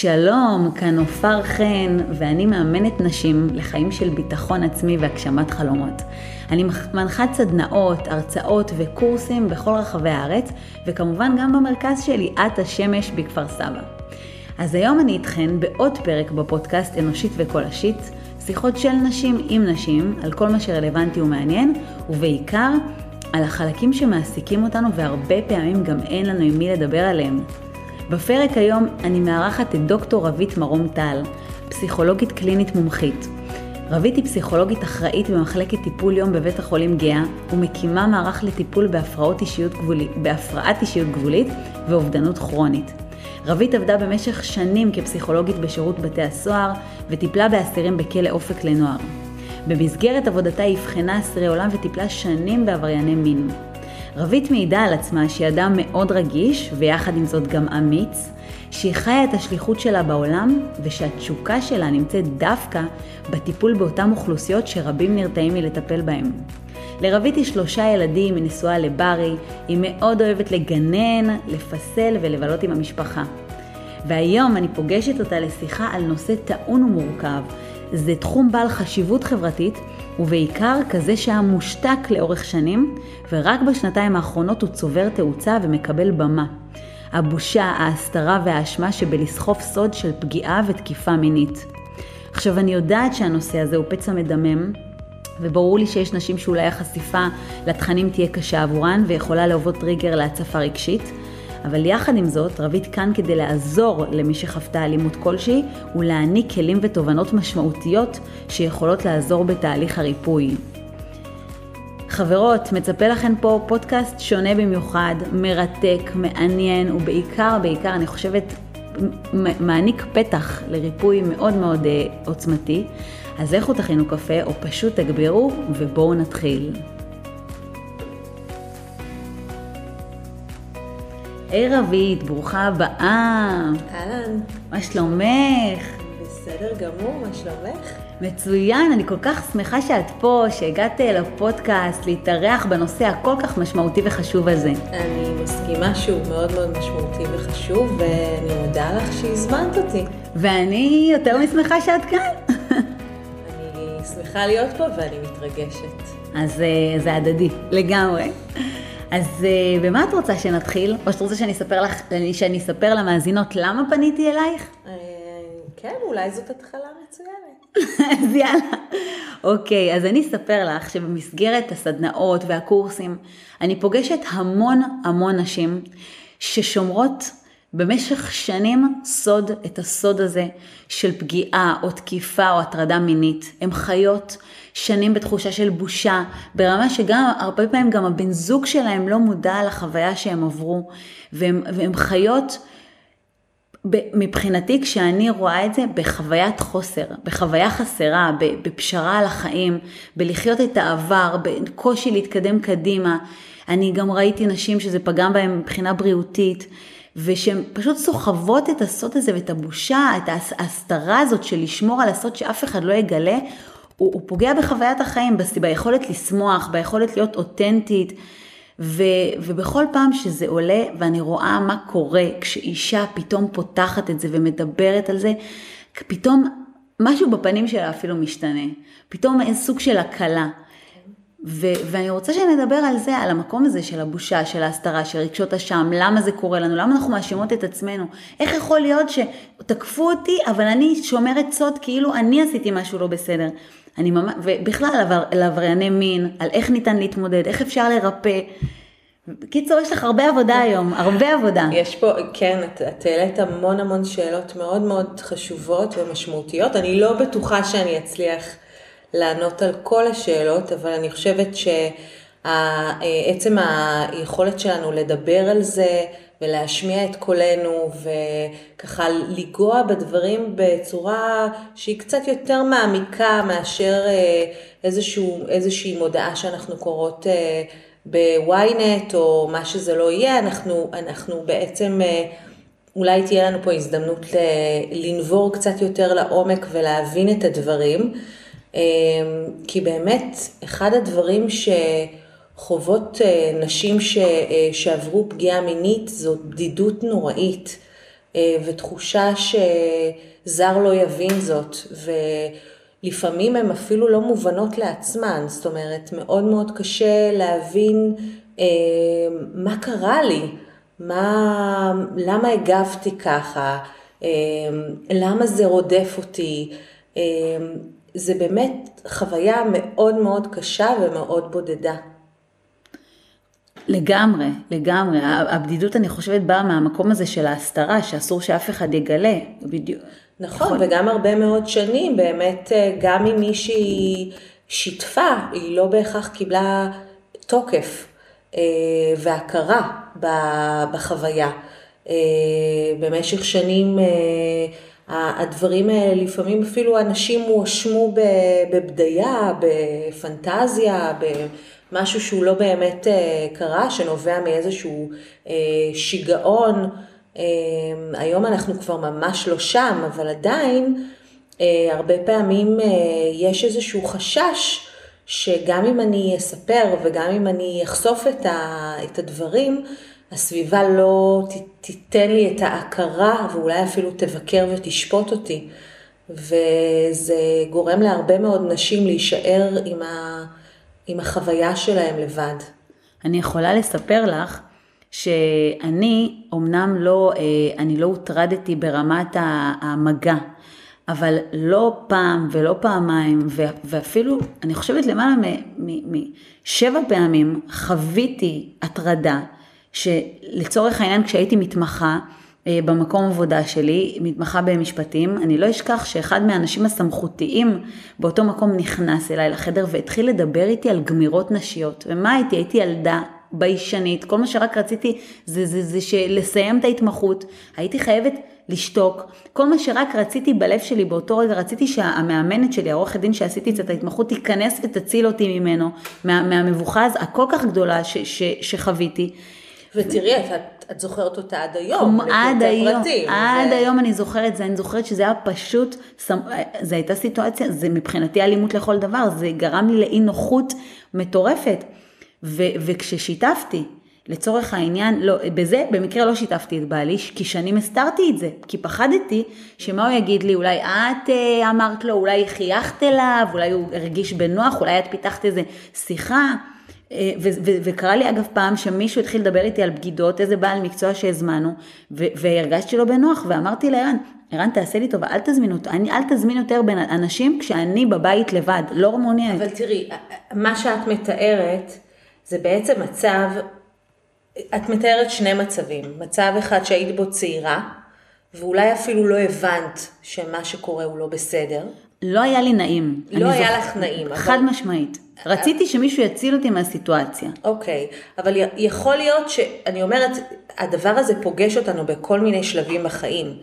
שלום, כאן עופר חן, ואני מאמנת נשים לחיים של ביטחון עצמי והגשמת חלומות. אני מנחת סדנאות, הרצאות וקורסים בכל רחבי הארץ, וכמובן גם במרכז שלי, את השמש בכפר סבא. אז היום אני איתכן בעוד פרק בפודקאסט אנושית וקולשית, שיחות של נשים עם נשים, על כל מה שרלוונטי ומעניין, ובעיקר על החלקים שמעסיקים אותנו והרבה פעמים גם אין לנו עם מי לדבר עליהם. בפרק היום אני מארחת את דוקטור רבית מרום טל, פסיכולוגית קלינית מומחית. רבית היא פסיכולוגית אחראית במחלקת טיפול יום בבית החולים גאה ומקימה מערך לטיפול בהפרעת אישיות גבולית, בהפרעת אישיות גבולית ואובדנות כרונית. רבית עבדה במשך שנים כפסיכולוגית בשירות בתי הסוהר וטיפלה באסירים בכלא אופק לנוער. במסגרת עבודתה היא אבחנה אסירי עולם וטיפלה שנים בעברייני מין. רבית מעידה על עצמה שהיא אדם מאוד רגיש, ויחד עם זאת גם אמיץ, שהיא חיה את השליחות שלה בעולם, ושהתשוקה שלה נמצאת דווקא בטיפול באותן אוכלוסיות שרבים נרתעים מלטפל בהם. לרבית היא שלושה ילדים, היא נשואה לברי, היא מאוד אוהבת לגנן, לפסל ולבלות עם המשפחה. והיום אני פוגשת אותה לשיחה על נושא טעון ומורכב. זה תחום בעל חשיבות חברתית, ובעיקר כזה שהיה מושתק לאורך שנים, ורק בשנתיים האחרונות הוא צובר תאוצה ומקבל במה. הבושה, ההסתרה והאשמה שבלסחוף סוד של פגיעה ותקיפה מינית. עכשיו, אני יודעת שהנושא הזה הוא פצע מדמם, וברור לי שיש נשים שאולי החשיפה לתכנים תהיה קשה עבורן ויכולה להוות טריגר להצפה רגשית, אבל יחד עם זאת, רבית כאן כדי לעזור למי שחוותה אלימות כלשהי ולהעניק כלים ותובנות משמעותיות שיכולות לעזור בתהליך הריפוי. חברות, מצפה לכן פה פודקאסט שונה במיוחד, מרתק, מעניין ובעיקר, בעיקר, אני חושבת, מעניק פתח לריפוי מאוד מאוד אה, עוצמתי. אז לכו תכינו קפה או פשוט תגבירו ובואו נתחיל. היי רבית, ברוכה הבאה. אהלן. מה שלומך? בסדר גמור, מה שלומך? מצוין, אני כל כך שמחה שאת פה, שהגעת לפודקאסט, להתארח בנושא הכל כך משמעותי וחשוב הזה. אני מסכימה שהוא מאוד מאוד משמעותי וחשוב, ואני מודה לך שהזמנת אותי. ואני יותר משמחה שאת כאן. אני שמחה להיות פה ואני מתרגשת. אז אה, זה הדדי, לגמרי. אז uh, במה את רוצה שנתחיל? או שאת רוצה שאני אספר לך, שאני אספר למאזינות למה פניתי אלייך? Uh, כן, אולי זאת התחלה. אז יאללה. אוקיי, אז אני אספר לך שבמסגרת הסדנאות והקורסים, אני פוגשת המון המון נשים ששומרות במשך שנים סוד, את הסוד הזה של פגיעה או תקיפה או הטרדה מינית. הן חיות שנים בתחושה של בושה, ברמה שגם, הרבה פעמים גם הבן זוג שלהם לא מודע לחוויה שהם עברו, והן חיות, מבחינתי, כשאני רואה את זה, בחוויית חוסר, בחוויה חסרה, בפשרה על החיים, בלחיות את העבר, בקושי להתקדם קדימה. אני גם ראיתי נשים שזה פגם בהן מבחינה בריאותית. ושהן פשוט סוחבות את הסוד הזה ואת הבושה, את ההסתרה הזאת של לשמור על הסוד שאף אחד לא יגלה, הוא, הוא פוגע בחוויית החיים, ביכולת לשמוח, ביכולת להיות אותנטית. ו, ובכל פעם שזה עולה ואני רואה מה קורה כשאישה פתאום פותחת את זה ומדברת על זה, פתאום משהו בפנים שלה אפילו משתנה. פתאום איזה סוג של הקלה. ו- ואני רוצה שנדבר על זה, על המקום הזה של הבושה, של ההסתרה, של רגשות אשם, למה זה קורה לנו, למה אנחנו מאשימות את עצמנו, איך יכול להיות שתקפו אותי, אבל אני שומרת סוד כאילו אני עשיתי משהו לא בסדר. אני ממש, ובכלל על עברייני מין, על איך ניתן להתמודד, איך אפשר לרפא. בקיצור, יש לך הרבה עבודה היום, הרבה עבודה. יש פה, כן, את, את העלית המון המון שאלות מאוד מאוד חשובות ומשמעותיות. אני לא בטוחה שאני אצליח לענות על כל השאלות, אבל אני חושבת שעצם היכולת שלנו לדבר על זה ולהשמיע את קולנו וככה לנגוע בדברים בצורה שהיא קצת יותר מעמיקה מאשר אה, איזשהו, איזושהי מודעה שאנחנו קוראות אה, בוויינט או מה שזה לא יהיה, אנחנו, אנחנו בעצם אה, אולי תהיה לנו פה הזדמנות לנבור קצת יותר לעומק ולהבין את הדברים. כי באמת, אחד הדברים שחוות אה, נשים ש... אה, שעברו פגיעה מינית זאת בדידות נוראית. ותחושה שזר לא יבין זאת, ולפעמים הן אפילו לא מובנות לעצמן, זאת אומרת, מאוד מאוד קשה להבין מה קרה לי, מה, למה הגבתי ככה, למה זה רודף אותי. זה באמת חוויה מאוד מאוד קשה ומאוד בודדה. לגמרי, לגמרי. הבדידות, אני חושבת, באה מהמקום הזה של ההסתרה, שאסור שאף אחד יגלה. בדיוק. נכון, נכון, וגם הרבה מאוד שנים, באמת, אה, גם אם מישהי שיתפה, היא לא בהכרח קיבלה תוקף אה, והכרה בחוויה. אה, במשך שנים הדברים האלה, לפעמים אפילו אנשים הואשמו בבדיה, בפנטזיה, במשהו שהוא לא באמת אה, קרה, שנובע מאיזשהו אה, שיגעון. אה, היום אנחנו כבר ממש לא שם, אבל עדיין הרבה פעמים יש איזשהו חשש שגם אם אני אספר וגם אם אני אחשוף את הדברים, הסביבה לא תיתן לי את ההכרה ואולי אפילו תבקר ותשפוט אותי. וזה גורם להרבה מאוד נשים להישאר עם, ה... עם החוויה שלהם לבד. אני יכולה לספר לך שאני אמנם לא, אה, אני לא הוטרדתי ברמת המגע, אבל לא פעם ולא פעמיים, ואפילו, אני חושבת למעלה משבע פעמים חוויתי הטרדה שלצורך העניין כשהייתי מתמחה במקום עבודה שלי, מתמחה במשפטים, אני לא אשכח שאחד מהאנשים הסמכותיים באותו מקום נכנס אליי לחדר והתחיל לדבר איתי על גמירות נשיות. ומה הייתי? הייתי ילדה ביישנית, כל מה שרק רציתי זה, זה, זה, זה לסיים את ההתמחות, הייתי חייבת לשתוק. כל מה שרק רציתי בלב שלי באותו רגע, רציתי שהמאמנת שלי, העורכת דין שעשיתי את ההתמחות, תיכנס ותציל אותי ממנו, מה, מהמבוכה הכל כך גדולה ש, ש, שחוויתי. ותראי, את, את זוכרת אותה עד היום, עד היום, פרטים, עד זה... היום אני זוכרת זה, אני זוכרת שזה היה פשוט, זו הייתה סיטואציה, זה מבחינתי אלימות לכל דבר, זה גרם לי לאי נוחות מטורפת. ו, וכששיתפתי, לצורך העניין, לא, בזה במקרה לא שיתפתי את בעלי, כי שנים הסתרתי את זה, כי פחדתי שמה הוא יגיד לי, אולי את אה, אמרת לו, אולי חייכת אליו, אולי הוא הרגיש בנוח, אולי את פיתחת איזה שיחה. אה, וקרה לי אגב פעם שמישהו התחיל לדבר איתי על בגידות, איזה בעל מקצוע שהזמנו, והרגשתי לו בנוח, ואמרתי לערן, ערן תעשה לי טובה, אל תזמין אותו, אני, אל תזמין יותר בין אנשים כשאני בבית לבד, לא מעוניינת. אבל תראי, מה שאת מתארת, זה בעצם מצב, את מתארת שני מצבים, מצב אחד שהיית בו צעירה, ואולי אפילו לא הבנת שמה שקורה הוא לא בסדר. לא היה לי נעים. לא היה זוכ... לך נעים. חד אבל... משמעית. רציתי שמישהו יציל אותי מהסיטואציה. אוקיי, okay. אבל יכול להיות שאני אומרת, הדבר הזה פוגש אותנו בכל מיני שלבים בחיים.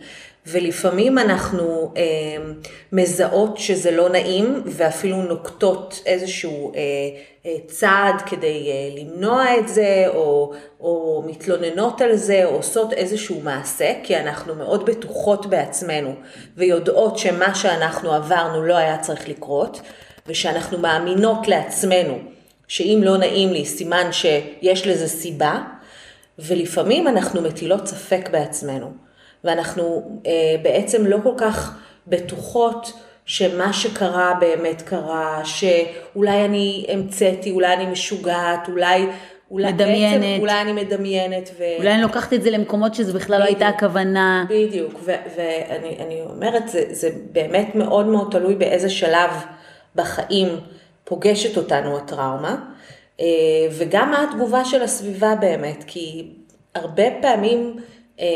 ולפעמים אנחנו אה, מזהות שזה לא נעים ואפילו נוקטות איזשהו אה, אה, צעד כדי אה, למנוע את זה או, או מתלוננות על זה או עושות איזשהו מעשה כי אנחנו מאוד בטוחות בעצמנו ויודעות שמה שאנחנו עברנו לא היה צריך לקרות ושאנחנו מאמינות לעצמנו שאם לא נעים לי סימן שיש לזה סיבה ולפעמים אנחנו מטילות ספק בעצמנו. ואנחנו אה, בעצם לא כל כך בטוחות שמה שקרה באמת קרה, שאולי אני המצאתי, אולי אני משוגעת, אולי... אולי מדמיינת. בעצם, אולי אני מדמיינת. ו... אולי אני לוקחת את זה למקומות שזה בכלל בדיוק, לא הייתה הכוונה. בדיוק, ואני אומרת, זה, זה באמת מאוד מאוד תלוי באיזה שלב בחיים פוגשת אותנו הטראומה, אה, וגם מה התגובה של הסביבה באמת, כי הרבה פעמים אה,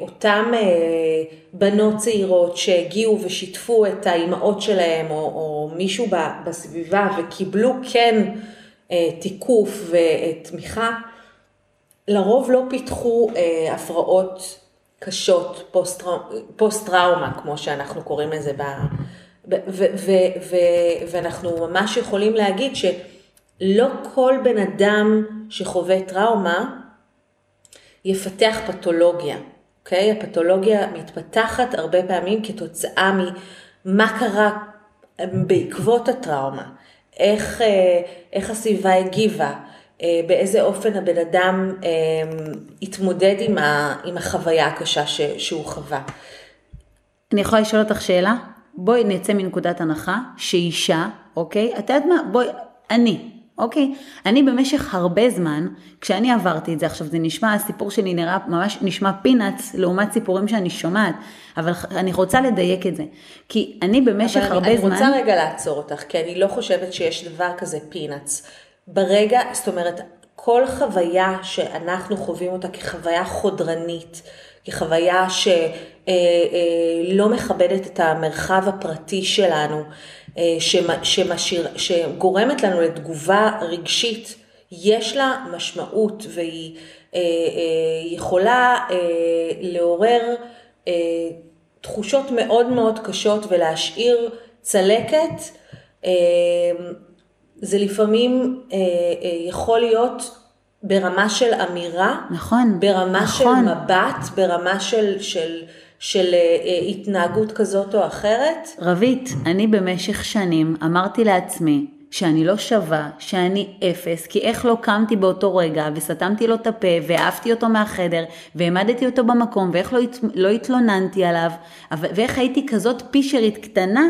אותם אה, בנות צעירות שהגיעו ושיתפו את האימהות שלהם או, או מישהו בסביבה וקיבלו כן תיקוף ותמיכה, לרוב לא פיתחו הפרעות קשות, פוסט-טראומה, כמו שאנחנו קוראים לזה, ואנחנו ממש יכולים להגיד שלא כל בן אדם שחווה טראומה, יפתח פתולוגיה, אוקיי? הפתולוגיה מתפתחת הרבה פעמים כתוצאה ממה קרה בעקבות הטראומה, איך, אה, איך הסביבה הגיבה, באיזה אופן הבן אדם התמודד עם, ה, עם החוויה הקשה ש, שהוא חווה. אני יכולה לשאול אותך שאלה? בואי נצא מנקודת הנחה שאישה, אוקיי? את יודעת מה? בואי, אני, אוקיי? אני במשך הרבה זמן, כשאני עברתי את זה, עכשיו זה נשמע, הסיפור שלי נראה ממש נשמע פינאץ לעומת סיפורים שאני שומעת, אבל אני רוצה לדייק את זה. כי אני במשך הרבה אני, זמן... אני רוצה רגע לעצור אותך, כי אני לא חושבת שיש דבר כזה פינאץ. ברגע, זאת אומרת, כל חוויה שאנחנו חווים אותה כחוויה חודרנית, כחוויה שלא אה, אה, מכבדת את המרחב הפרטי שלנו, אה, שמשאיר, שגורמת לנו לתגובה רגשית, יש לה משמעות והיא יכולה לעורר תחושות מאוד מאוד קשות ולהשאיר צלקת. זה לפעמים יכול להיות ברמה של אמירה, נכון, ברמה נכון. של מבט, ברמה של, של, של uh, התנהגות כזאת או אחרת. רבית, אני במשך שנים אמרתי לעצמי שאני לא שווה, שאני אפס, כי איך לא קמתי באותו רגע וסתמתי לו את הפה והעפתי אותו מהחדר והעמדתי אותו במקום ואיך לא, לא התלוננתי עליו ואיך הייתי כזאת פישרית קטנה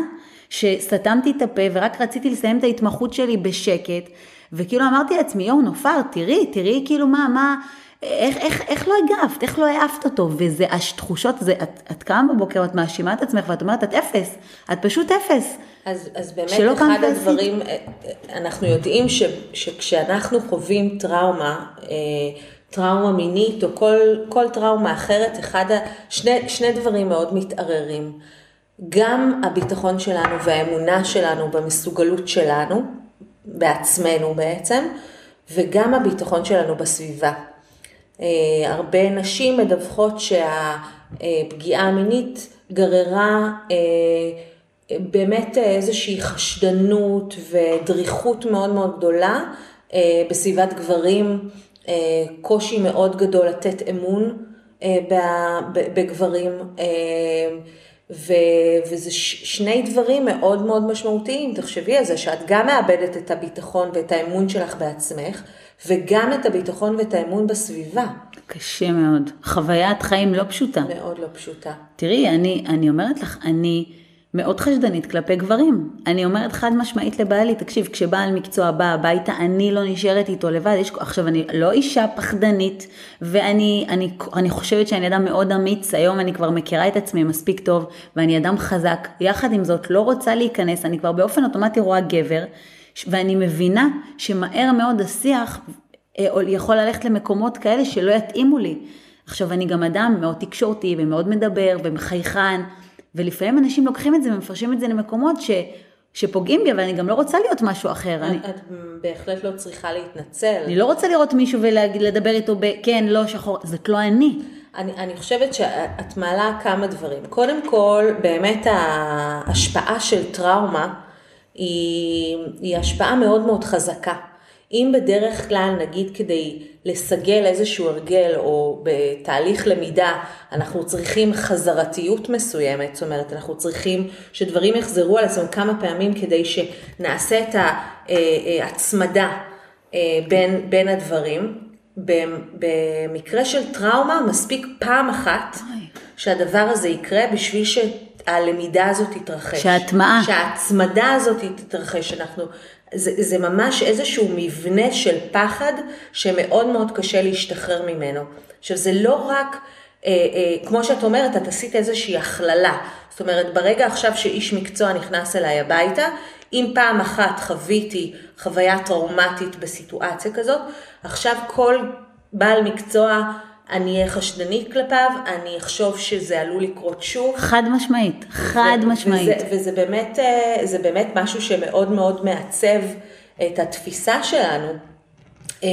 שסתמתי את הפה ורק רציתי לסיים את ההתמחות שלי בשקט וכאילו אמרתי לעצמי, יואו, נופר, תראי, תראי כאילו מה, מה, איך, איך, איך לא הגבת, איך לא העפת אותו, וזה התחושות, זה, את, את קמה בבוקר, את מאשימה את עצמך ואת אומרת, את אפס, את פשוט אפס. אז, אז באמת אחד הדברים, אה, אנחנו יודעים ש, שכשאנחנו חווים טראומה, אה, טראומה מינית או כל, כל טראומה אחרת, אחד, שני, שני דברים מאוד מתערערים. גם הביטחון שלנו והאמונה שלנו במסוגלות שלנו, בעצמנו בעצם, וגם הביטחון שלנו בסביבה. אה, הרבה נשים מדווחות שהפגיעה המינית גררה אה, באמת איזושהי חשדנות ודריכות מאוד מאוד גדולה אה, בסביבת גברים, קושי מאוד גדול לתת אמון בגברים. ו, וזה ש, שני דברים מאוד מאוד משמעותיים, תחשבי על זה שאת גם מאבדת את הביטחון ואת האמון שלך בעצמך, וגם את הביטחון ואת האמון בסביבה. קשה מאוד. חוויית חיים לא פשוטה. מאוד לא פשוטה. תראי, אני, אני אומרת לך, אני... מאוד חשדנית כלפי גברים. אני אומרת חד משמעית לבעלי, תקשיב, כשבעל מקצוע בא הביתה, אני לא נשארת איתו לבד. יש, עכשיו, אני לא אישה פחדנית, ואני אני, אני חושבת שאני אדם מאוד אמיץ, היום אני כבר מכירה את עצמי מספיק טוב, ואני אדם חזק. יחד עם זאת, לא רוצה להיכנס, אני כבר באופן אוטומטי רואה גבר, ואני מבינה שמהר מאוד השיח אה, יכול ללכת למקומות כאלה שלא יתאימו לי. עכשיו, אני גם אדם מאוד תקשורתי ומאוד מדבר ומחייכן. ולפעמים אנשים לוקחים את זה ומפרשים את זה למקומות ש... שפוגעים בי, אבל אני גם לא רוצה להיות משהו אחר. את, אני... את בהחלט לא צריכה להתנצל. אני לא רוצה לראות מישהו ולדבר איתו ב... כן, לא, שחור, זאת לא אני. אני, אני חושבת שאת מעלה כמה דברים. קודם כל, באמת ההשפעה של טראומה היא, היא השפעה מאוד מאוד חזקה. אם בדרך כלל, נגיד כדי לסגל איזשהו הרגל או בתהליך למידה, אנחנו צריכים חזרתיות מסוימת, זאת אומרת, אנחנו צריכים שדברים יחזרו על עצמם כמה פעמים כדי שנעשה את ההצמדה אה, בין, בין הדברים. במקרה של טראומה, מספיק פעם אחת שהדבר הזה יקרה בשביל שהלמידה הזאת תתרחש. שההטמעה. שההצמדה הזאת תתרחש. אנחנו זה, זה ממש איזשהו מבנה של פחד שמאוד מאוד קשה להשתחרר ממנו. עכשיו זה לא רק, אה, אה, כמו שאת אומרת, את עשית איזושהי הכללה. זאת אומרת, ברגע עכשיו שאיש מקצוע נכנס אליי הביתה, אם פעם אחת חוויתי חוויה טראומטית בסיטואציה כזאת, עכשיו כל בעל מקצוע אני אהיה חשדנית כלפיו, אני אחשוב שזה עלול לקרות שוב. חד משמעית, חד ו- משמעית. וזה, וזה באמת, אה, באמת משהו שמאוד מאוד מעצב את התפיסה שלנו, אמ,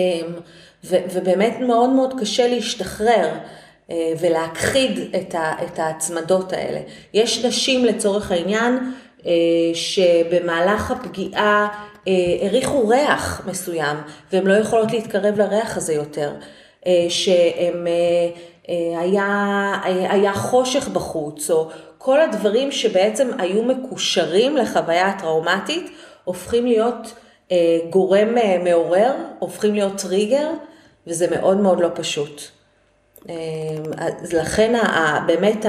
ו- ובאמת מאוד מאוד קשה להשתחרר. אה, ולהכחיד את, ה, את ההצמדות האלה. יש נשים לצורך העניין אה, שבמהלך הפגיעה הריחו ריח מסוים והן לא יכולות להתקרב לריח הזה יותר. אה, שהם, אה, אה, היה, היה חושך בחוץ, או כל הדברים שבעצם היו מקושרים לחוויה הטראומטית, הופכים להיות גורם מעורר, הופכים להיות טריגר, וזה מאוד מאוד לא פשוט. אז לכן באמת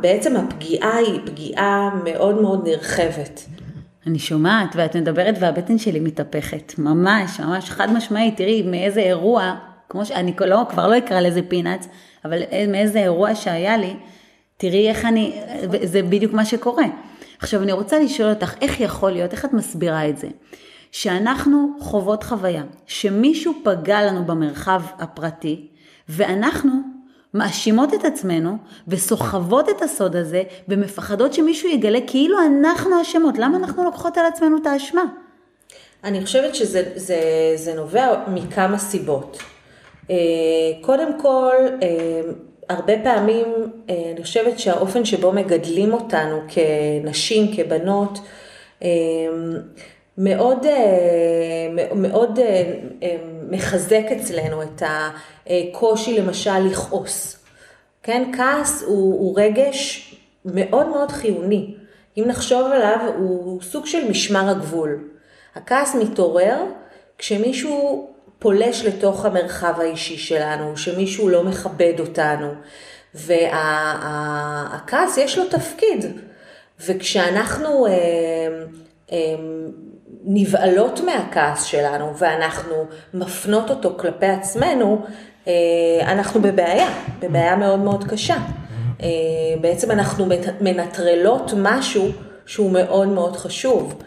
בעצם הפגיעה היא פגיעה מאוד מאוד נרחבת. אני שומעת ואת מדברת והבטן שלי מתהפכת, ממש, ממש חד משמעית, תראי מאיזה אירוע, כמו שאני לא, כבר לא אקרא לזה פינאץ, אבל מאיזה אירוע שהיה לי, תראי איך אני, זה בדיוק מה שקורה. עכשיו אני רוצה לשאול אותך, איך יכול להיות, איך את מסבירה את זה? שאנחנו חוות חוויה, שמישהו פגע לנו במרחב הפרטי, ואנחנו מאשימות את עצמנו וסוחבות את הסוד הזה ומפחדות שמישהו יגלה כאילו אנחנו אשמות. למה אנחנו לוקחות על עצמנו את האשמה? אני חושבת שזה זה, זה נובע מכמה סיבות. אה, קודם כל, אה, הרבה פעמים אה, אני חושבת שהאופן שבו מגדלים אותנו כנשים, כבנות, מאוד, מאוד מחזק אצלנו את הקושי למשל לכעוס. כן, כעס הוא, הוא רגש מאוד מאוד חיוני. אם נחשוב עליו, הוא סוג של משמר הגבול. הכעס מתעורר כשמישהו פולש לתוך המרחב האישי שלנו, שמישהו לא מכבד אותנו. והכעס יש לו תפקיד. וכשאנחנו אה, אה, נבעלות מהכעס שלנו ואנחנו מפנות אותו כלפי עצמנו, אה, אנחנו בבעיה, בבעיה מאוד מאוד קשה. אה, בעצם אנחנו מנטרלות משהו שהוא מאוד מאוד חשוב.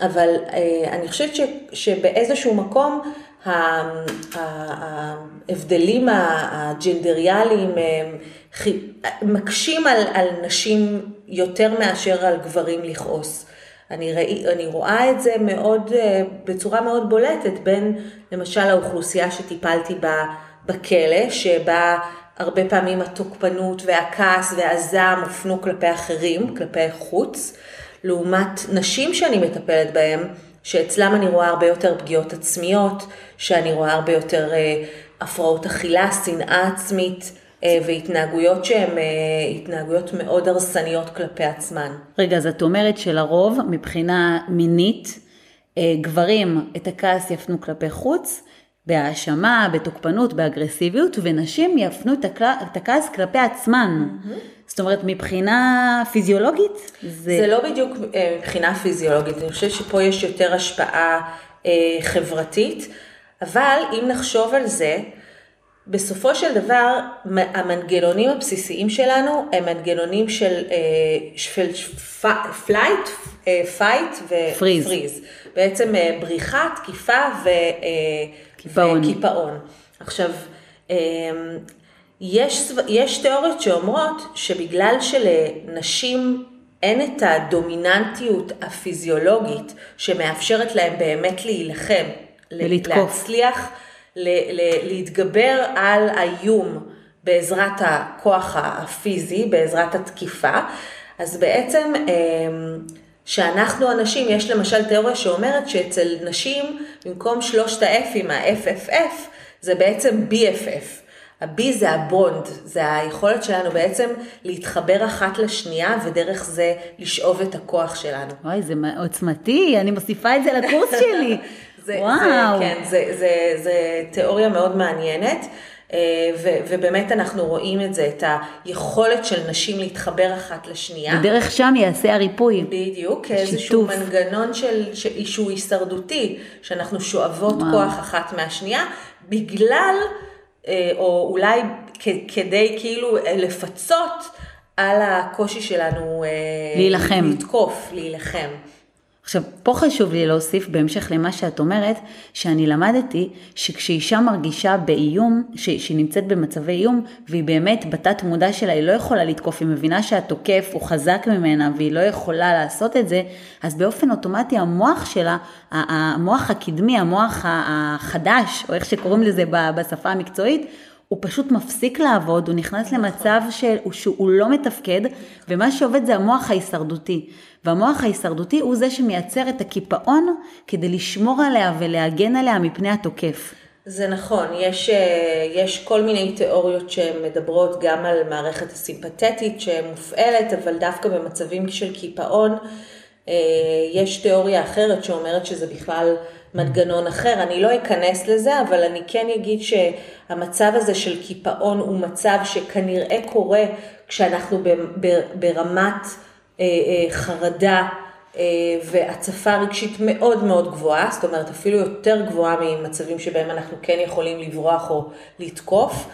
אבל אה, אני חושבת שבאיזשהו מקום ההבדלים הג'נדריאליים מקשים על, על נשים יותר מאשר על גברים לכעוס. אני, ראי, אני רואה את זה מאוד, אה, בצורה מאוד בולטת בין למשל האוכלוסייה שטיפלתי בה בכלא, שבה הרבה פעמים התוקפנות והכעס והזעם הופנו כלפי אחרים, כלפי חוץ, לעומת נשים שאני מטפלת בהן, שאצלם אני רואה הרבה יותר פגיעות עצמיות, שאני רואה הרבה יותר אה, הפרעות אכילה, שנאה עצמית. אה, והתנהגויות שהן אה, התנהגויות מאוד הרסניות כלפי עצמן. רגע, אז את אומרת שלרוב, מבחינה מינית, אה, גברים את הכעס יפנו כלפי חוץ, בהאשמה, בתוקפנות, באגרסיביות, ונשים יפנו את הכעס כלפי עצמן. Mm-hmm. זאת אומרת, מבחינה פיזיולוגית? זה... זה לא בדיוק מבחינה פיזיולוגית, אני חושבת שפה יש יותר השפעה חברתית, אבל אם נחשוב על זה, בסופו של דבר, המנגנונים הבסיסיים שלנו הם מנגנונים של, flight, fight ו freeze. בעצם אה, בריחה, תקיפה וקיפאון. עכשיו, אמ, יש, יש תיאוריות שאומרות שבגלל שלנשים אין את הדומיננטיות הפיזיולוגית שמאפשרת להם באמת להילחם, ולתקוף. להצליח להתגבר על האיום בעזרת הכוח הפיזי, בעזרת התקיפה, אז בעצם אמ, שאנחנו הנשים, יש למשל תיאוריה שאומרת שאצל נשים, במקום שלושת ה-F'ים, ה-FFF, זה בעצם BFF. ה-B זה הבונד, זה היכולת שלנו בעצם להתחבר אחת לשנייה ודרך זה לשאוב את הכוח שלנו. וואי, זה עוצמתי, אני מוסיפה את זה לקורס שלי. זה, וואו. זה, כן, זה, זה, זה תיאוריה מאוד מעניינת. אה, ו, ובאמת אנחנו רואים את זה, את היכולת של נשים להתחבר אחת לשנייה. ודרך שם יעשה הריפוי. בדיוק, כאיזשהו מנגנון של, שהוא הישרדותי, שאנחנו שואבות וואו. כוח אחת מהשנייה, בגלל, אה, או אולי כדי כאילו אה, לפצות על הקושי שלנו להילחם. לתקוף, להילחם. עכשיו, פה חשוב לי להוסיף בהמשך למה שאת אומרת, שאני למדתי שכשאישה מרגישה באיום, שהיא נמצאת במצבי איום, והיא באמת בתת מודע שלה, היא לא יכולה לתקוף, היא מבינה שהתוקף הוא חזק ממנה והיא לא יכולה לעשות את זה, אז באופן אוטומטי המוח שלה, המוח הקדמי, המוח החדש, או איך שקוראים לזה בשפה המקצועית, הוא פשוט מפסיק לעבוד, הוא נכנס למצב שהוא, שהוא לא מתפקד, ומה שעובד זה המוח ההישרדותי. והמוח ההישרדותי הוא זה שמייצר את הקיפאון כדי לשמור עליה ולהגן עליה מפני התוקף. זה נכון, יש, אה, יש כל מיני תיאוריות שמדברות גם על מערכת הסימפתטית שמופעלת, אבל דווקא במצבים של קיפאון, יש תיאוריה אחרת שאומרת שזה בכלל מנגנון אחר, אני לא אכנס לזה, אבל אני כן אגיד שהמצב הזה של קיפאון הוא מצב שכנראה קורה כשאנחנו ברמת חרדה והצפה רגשית מאוד מאוד גבוהה, זאת אומרת אפילו יותר גבוהה ממצבים שבהם אנחנו כן יכולים לברוח או לתקוף,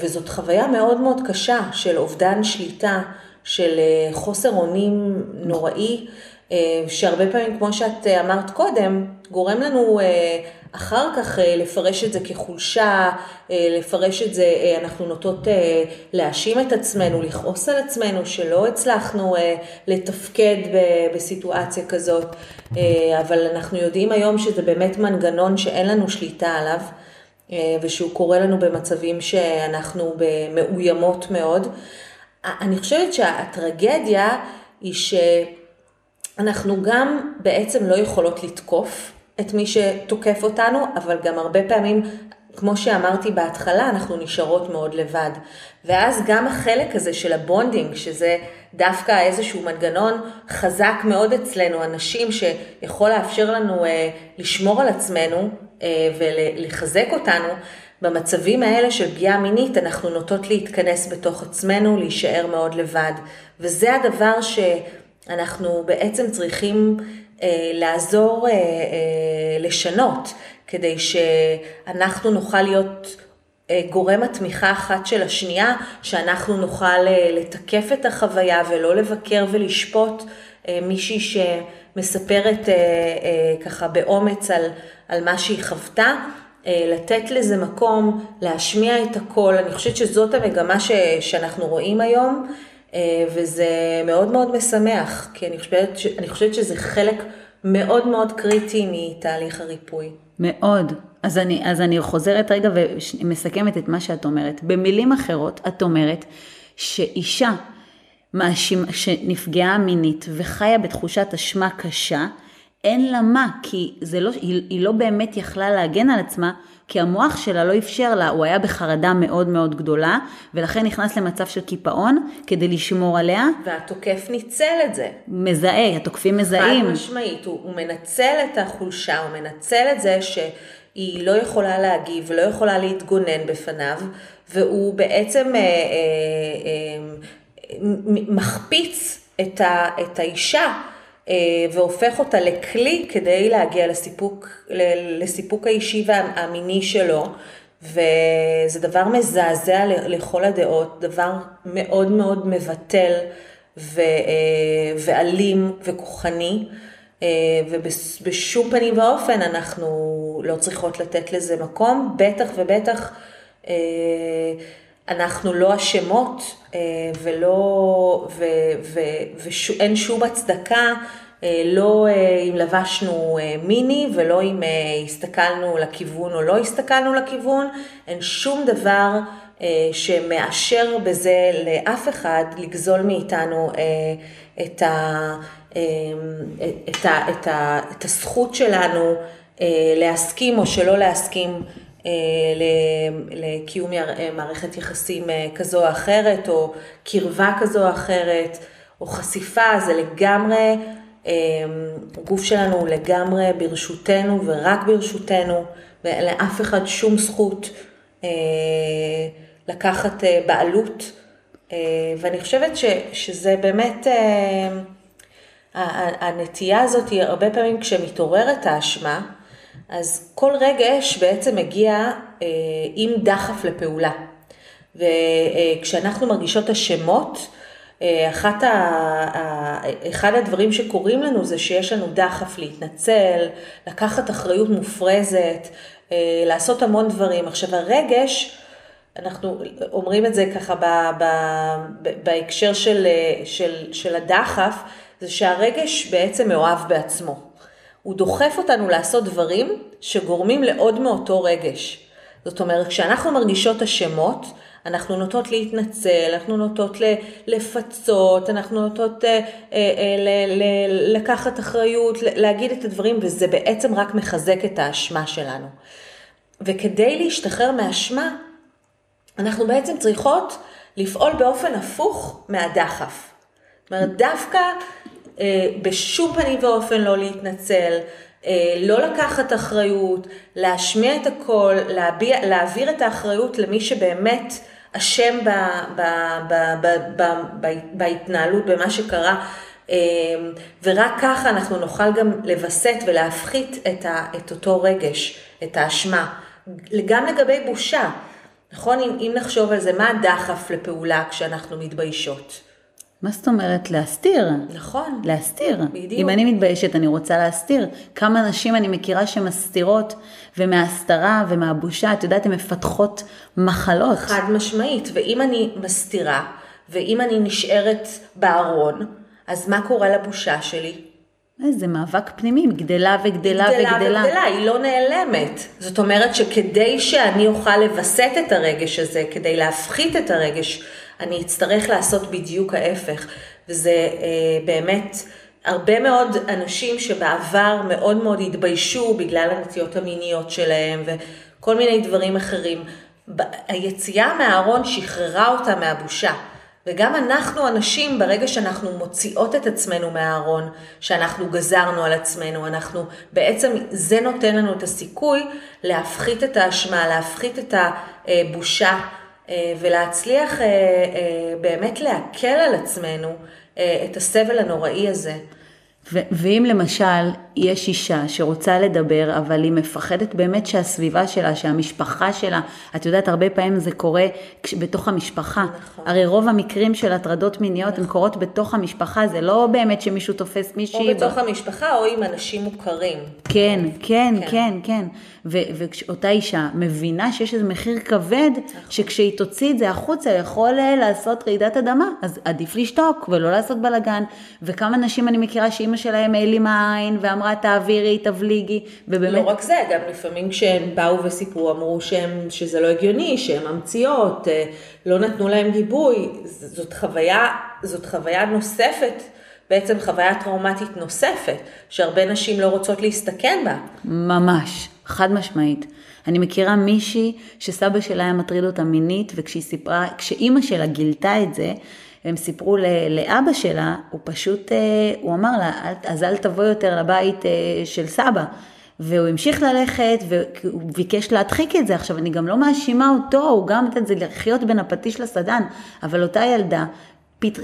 וזאת חוויה מאוד מאוד קשה של אובדן שליטה, של חוסר אונים נוראי. אה, שהרבה פעמים, כמו שאת אה, אמרת קודם, גורם לנו אה, אחר כך לפרש את זה כחולשה, לפרש את זה, אנחנו נוטות להאשים את עצמנו, לכעוס על עצמנו, שלא הצלחנו לתפקד בסיטואציה כזאת, אבל אנחנו יודעים היום שזה באמת מנגנון שאין לנו שליטה עליו. ושהוא קורה לנו במצבים שאנחנו מאוימות מאוד. אני חושבת שהטרגדיה היא ש... אנחנו גם בעצם לא יכולות לתקוף את מי שתוקף אותנו, אבל גם הרבה פעמים, כמו שאמרתי בהתחלה, אנחנו נשארות מאוד לבד. ואז גם החלק הזה של ה bonding, שזה דווקא איזשהו מנגנון חזק מאוד אצלנו, אנשים שיכול לאפשר לנו אה, לשמור על עצמנו אה, ולחזק אותנו, במצבים האלה של פגיעה מינית אנחנו נוטות להתכנס בתוך עצמנו, להישאר מאוד לבד. וזה הדבר ש... אנחנו בעצם צריכים לעזור אה, אה, לשנות, כדי שאנחנו נוכל להיות אה, גורם התמיכה אחת של השנייה, שאנחנו נוכל אה, לתקף את החוויה ולא לבקר ולשפוט אה, מישהי שמספרת אה, אה, ככה באומץ על, על מה שהיא חוותה. אה, לתת לזה מקום, להשמיע את הקול, אני חושבת שזאת המגמה ש, שאנחנו רואים היום, אה, וזה מאוד מאוד משמח, כי אני חושבת, אני חושבת שזה חלק מאוד מאוד קריטי מתהליך הריפוי. מאוד. אז אני, אז אני חוזרת רגע ומסכמת את מה שאת אומרת. במילים אחרות, את אומרת שאישה מאשים, שנפגעה מינית וחיה בתחושת אשמה קשה, אין לה מה, כי לא, היא, היא לא באמת יכלה להגן על עצמה, כי המוח שלה לא אפשר לה, הוא היה בחרדה מאוד מאוד גדולה, ולכן נכנס למצב של קיפאון כדי לשמור עליה. והתוקף ניצל את זה. מזהה, התוקפים מזהים. חד משמעית, הוא, הוא מנצל את החולשה, הוא מנצל את זה שהיא לא יכולה להגיב ולא יכולה להתגונן בפניו, והוא בעצם אה, אה, אה, מחפיץ את, ה, את האישה. אה, והופך אותה לכלי כדי להגיע לסיפוק, לסיפוק האישי והמיני שלו. וזה דבר מזעזע לכל הדעות, דבר מאוד מאוד מבטל ו, אה, ואלים וכוחני, אה, ובשום פנים ואופן אנחנו לא צריכות לתת לזה מקום, בטח ובטח אנחנו לא אשמות ולא, ואין שום הצדקה, אה, לא אה, אם לבשנו מיני ולא אם הסתכלנו לכיוון או לא הסתכלנו לכיוון, אין שום דבר שמאשר בזה לאף אחד לגזול מאיתנו את, ה, את, ה, את, ה, את הזכות שלנו להסכים או שלא להסכים אה, לקיום אה, מערכת יחסים אה, כזו או אחרת, או קרבה כזו או אחרת, או חשיפה, זה לגמרי, הגוף שלנו הוא לגמרי ברשותנו ורק ברשותנו, ואין לאף אחד שום זכות לקחת בעלות. ואני חושבת ש, שזה באמת, הנטייה הזאת היא הרבה פעמים כשמתעוררת האשמה, אז כל רגש בעצם מגיע אה, עם דחף לפעולה. וכשאנחנו מרגישות אשמות, אה, ה, אחד הדברים שקורים לנו זה שיש לנו דחף להתנצל, לקחת אחריות מופרזת, אה, לעשות המון דברים. עכשיו הרגש, אנחנו אומרים את זה ככה ב, ב, ב, בהקשר של, של, של הדחף, זה שהרגש בעצם מאוהב בעצמו. הוא דוחף אותנו לעשות דברים שגורמים לעוד מאותו רגש. זאת אומרת, כשאנחנו מרגישות אשמות, אנחנו נוטות להתנצל, אנחנו נוטות לפצות, אנחנו נוטות אה, אה, לקחת אחריות, להגיד את הדברים, וזה בעצם רק מחזק את האשמה שלנו. וכדי להשתחרר מאשמה, אנחנו בעצם צריכות לפעול באופן הפוך מהדחף. זאת אומרת, דווקא בשום פנים ואופן לא להתנצל. לא לקחת אחריות, להשמיע את הכל, להביע, להעביר את האחריות למי שבאמת אשם בהתנהלות, במה שקרה, ורק ככה אנחנו נוכל גם לווסת ולהפחית את, ה, את אותו רגש, את האשמה. גם לגבי בושה, נכון? אם, אם נחשוב על זה, מה הדחף לפעולה כשאנחנו מתביישות? מה זאת אומרת? להסתיר. נכון. להסתיר. בדיוק. אם אני מתביישת, אני רוצה להסתיר. כמה נשים אני מכירה שמסתירות, ומההסתרה ומהבושה, את יודעת, הן מפתחות מחלות. חד משמעית. ואם אני מסתירה, ואם אני נשארת בארון, אז מה קורה לבושה שלי? זה מאבק פנימי, גדלה וגדלה גדלה וגדלה. וגדלה, היא לא נעלמת. זאת אומרת שכדי שאני אוכל לווסת את הרגש הזה, כדי להפחית את הרגש, אני אצטרך לעשות בדיוק ההפך. וזה אה, באמת הרבה מאוד אנשים שבעבר מאוד מאוד התביישו בגלל הנטיות המיניות שלהם וכל מיני דברים אחרים. היציאה מהארון שחררה אותה מהבושה. וגם אנחנו הנשים, ברגע שאנחנו מוציאות את עצמנו מהארון, שאנחנו גזרנו על עצמנו, אנחנו, בעצם זה נותן לנו את הסיכוי להפחית את האשמה, להפחית את הבושה ולהצליח באמת להקל על עצמנו את הסבל הנוראי הזה. ו- ואם למשל יש אישה שרוצה לדבר, אבל היא מפחדת באמת שהסביבה שלה, שהמשפחה שלה, את יודעת, הרבה פעמים זה קורה כש- בתוך המשפחה. נכון. הרי רוב המקרים של הטרדות מיניות נכון. הם קורות בתוך המשפחה, זה לא באמת שמישהו תופס מישהי. או בתוך ב... המשפחה או עם אנשים מוכרים. כן, כן, כן, כן. כן. ו- וכשאותה אישה מבינה שיש איזה מחיר כבד, נכון. שכשהיא תוציא את זה החוצה, יכול לעשות רעידת אדמה, אז עדיף לשתוק ולא לעשות בלאגן. וכמה נשים אני מכירה שאימא שלהם העלימה עין ואמרה תעבירי, תבליגי, ובאמת... לא רק זה, גם לפעמים כשהם באו וסיפרו, אמרו שהם, שזה לא הגיוני, שהן ממציאות, לא נתנו להם גיבוי, זאת חוויה, זאת חוויה נוספת. בעצם חוויה טראומטית נוספת, שהרבה נשים לא רוצות להסתכן בה. ממש, חד משמעית. אני מכירה מישהי שסבא שלה היה מטריד אותה מינית, וכשהיא סיפרה, כשאימא שלה גילתה את זה, הם סיפרו לאבא שלה, הוא פשוט, הוא אמר לה, אז אל תבוא יותר לבית של סבא. והוא המשיך ללכת והוא ביקש להדחיק את זה. עכשיו, אני גם לא מאשימה אותו, הוא גם נתן את זה לחיות בין הפטיש לסדן, אבל אותה ילדה,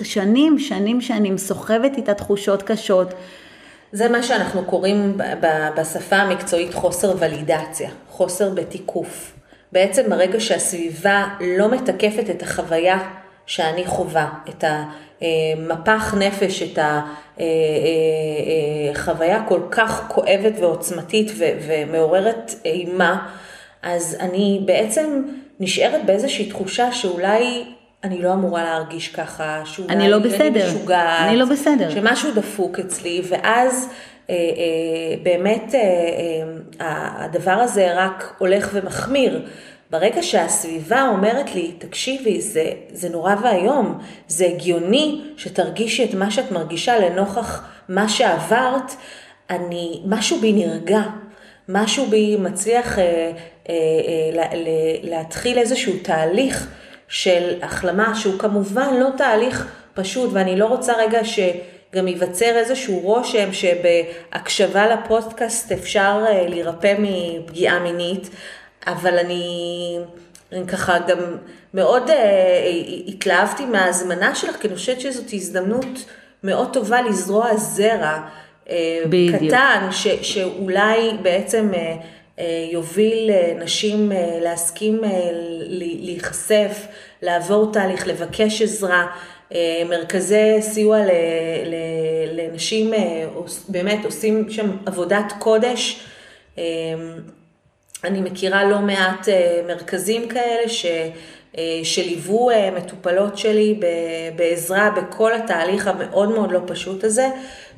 שנים, שנים, שנים, סוחבת איתה תחושות קשות. זה מה שאנחנו קוראים בשפה המקצועית חוסר ולידציה, חוסר בתיקוף. בעצם ברגע שהסביבה לא מתקפת את החוויה שאני חווה, את המפח נפש, את החוויה כל כך כואבת ועוצמתית ומעוררת אימה, אז אני בעצם נשארת באיזושהי תחושה שאולי אני לא אמורה להרגיש ככה, שאולי אני לא בסדר, אני משוגעת, אני לא בסדר, שמשהו דפוק אצלי, ואז אה, אה, באמת אה, אה, הדבר הזה רק הולך ומחמיר. ברגע שהסביבה אומרת לי, תקשיבי, זה, זה נורא ואיום, זה הגיוני שתרגישי את מה שאת מרגישה לנוכח מה שעברת, אני, משהו בי נרגע, משהו בי מצליח אה, אה, אה, להתחיל איזשהו תהליך של החלמה, שהוא כמובן לא תהליך פשוט, ואני לא רוצה רגע ש... גם ייווצר איזשהו רושם שבהקשבה לפודקאסט אפשר להירפא מפגיעה מינית. אבל אני, אני ככה גם מאוד uh, התלהבתי מההזמנה שלך, כי אני חושבת שזאת הזדמנות מאוד טובה לזרוע זרע uh, קטן, ש, שאולי בעצם uh, uh, יוביל uh, נשים להסכים להיחשף, לעבור תהליך, לבקש עזרה. מרכזי סיוע לנשים באמת עושים שם עבודת קודש. אני מכירה לא מעט אה, מרכזים כאלה ש... אה, שליוו אה, מטופלות שלי בעזרה בכל התהליך המאוד מאוד לא פשוט הזה,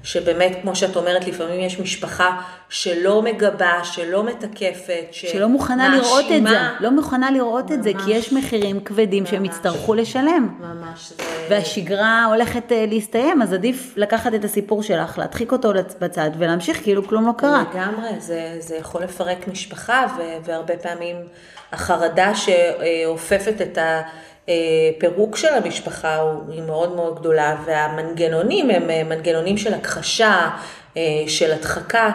שבאמת, כמו שאת אומרת, לפעמים יש משפחה שלא מגבה, שלא מתקפת, שלא מוכנה מאשימה. לראות את זה, לא מוכנה לראות ממש, את זה, כי יש מחירים כבדים ממש, שהם יצטרכו לשלם. ממש. זה... והשגרה הולכת להסתיים, אז עדיף לקחת את הסיפור שלך, להדחיק אותו בצד ולהמשיך כאילו כלום לא קרה. לגמרי, זה, זה יכול לפרק משפחה, והרבה פעמים החרדה שאופפת את ה... פירוק של המשפחה היא מאוד מאוד גדולה, והמנגנונים הם מנגנונים של הכחשה, של הדחקה,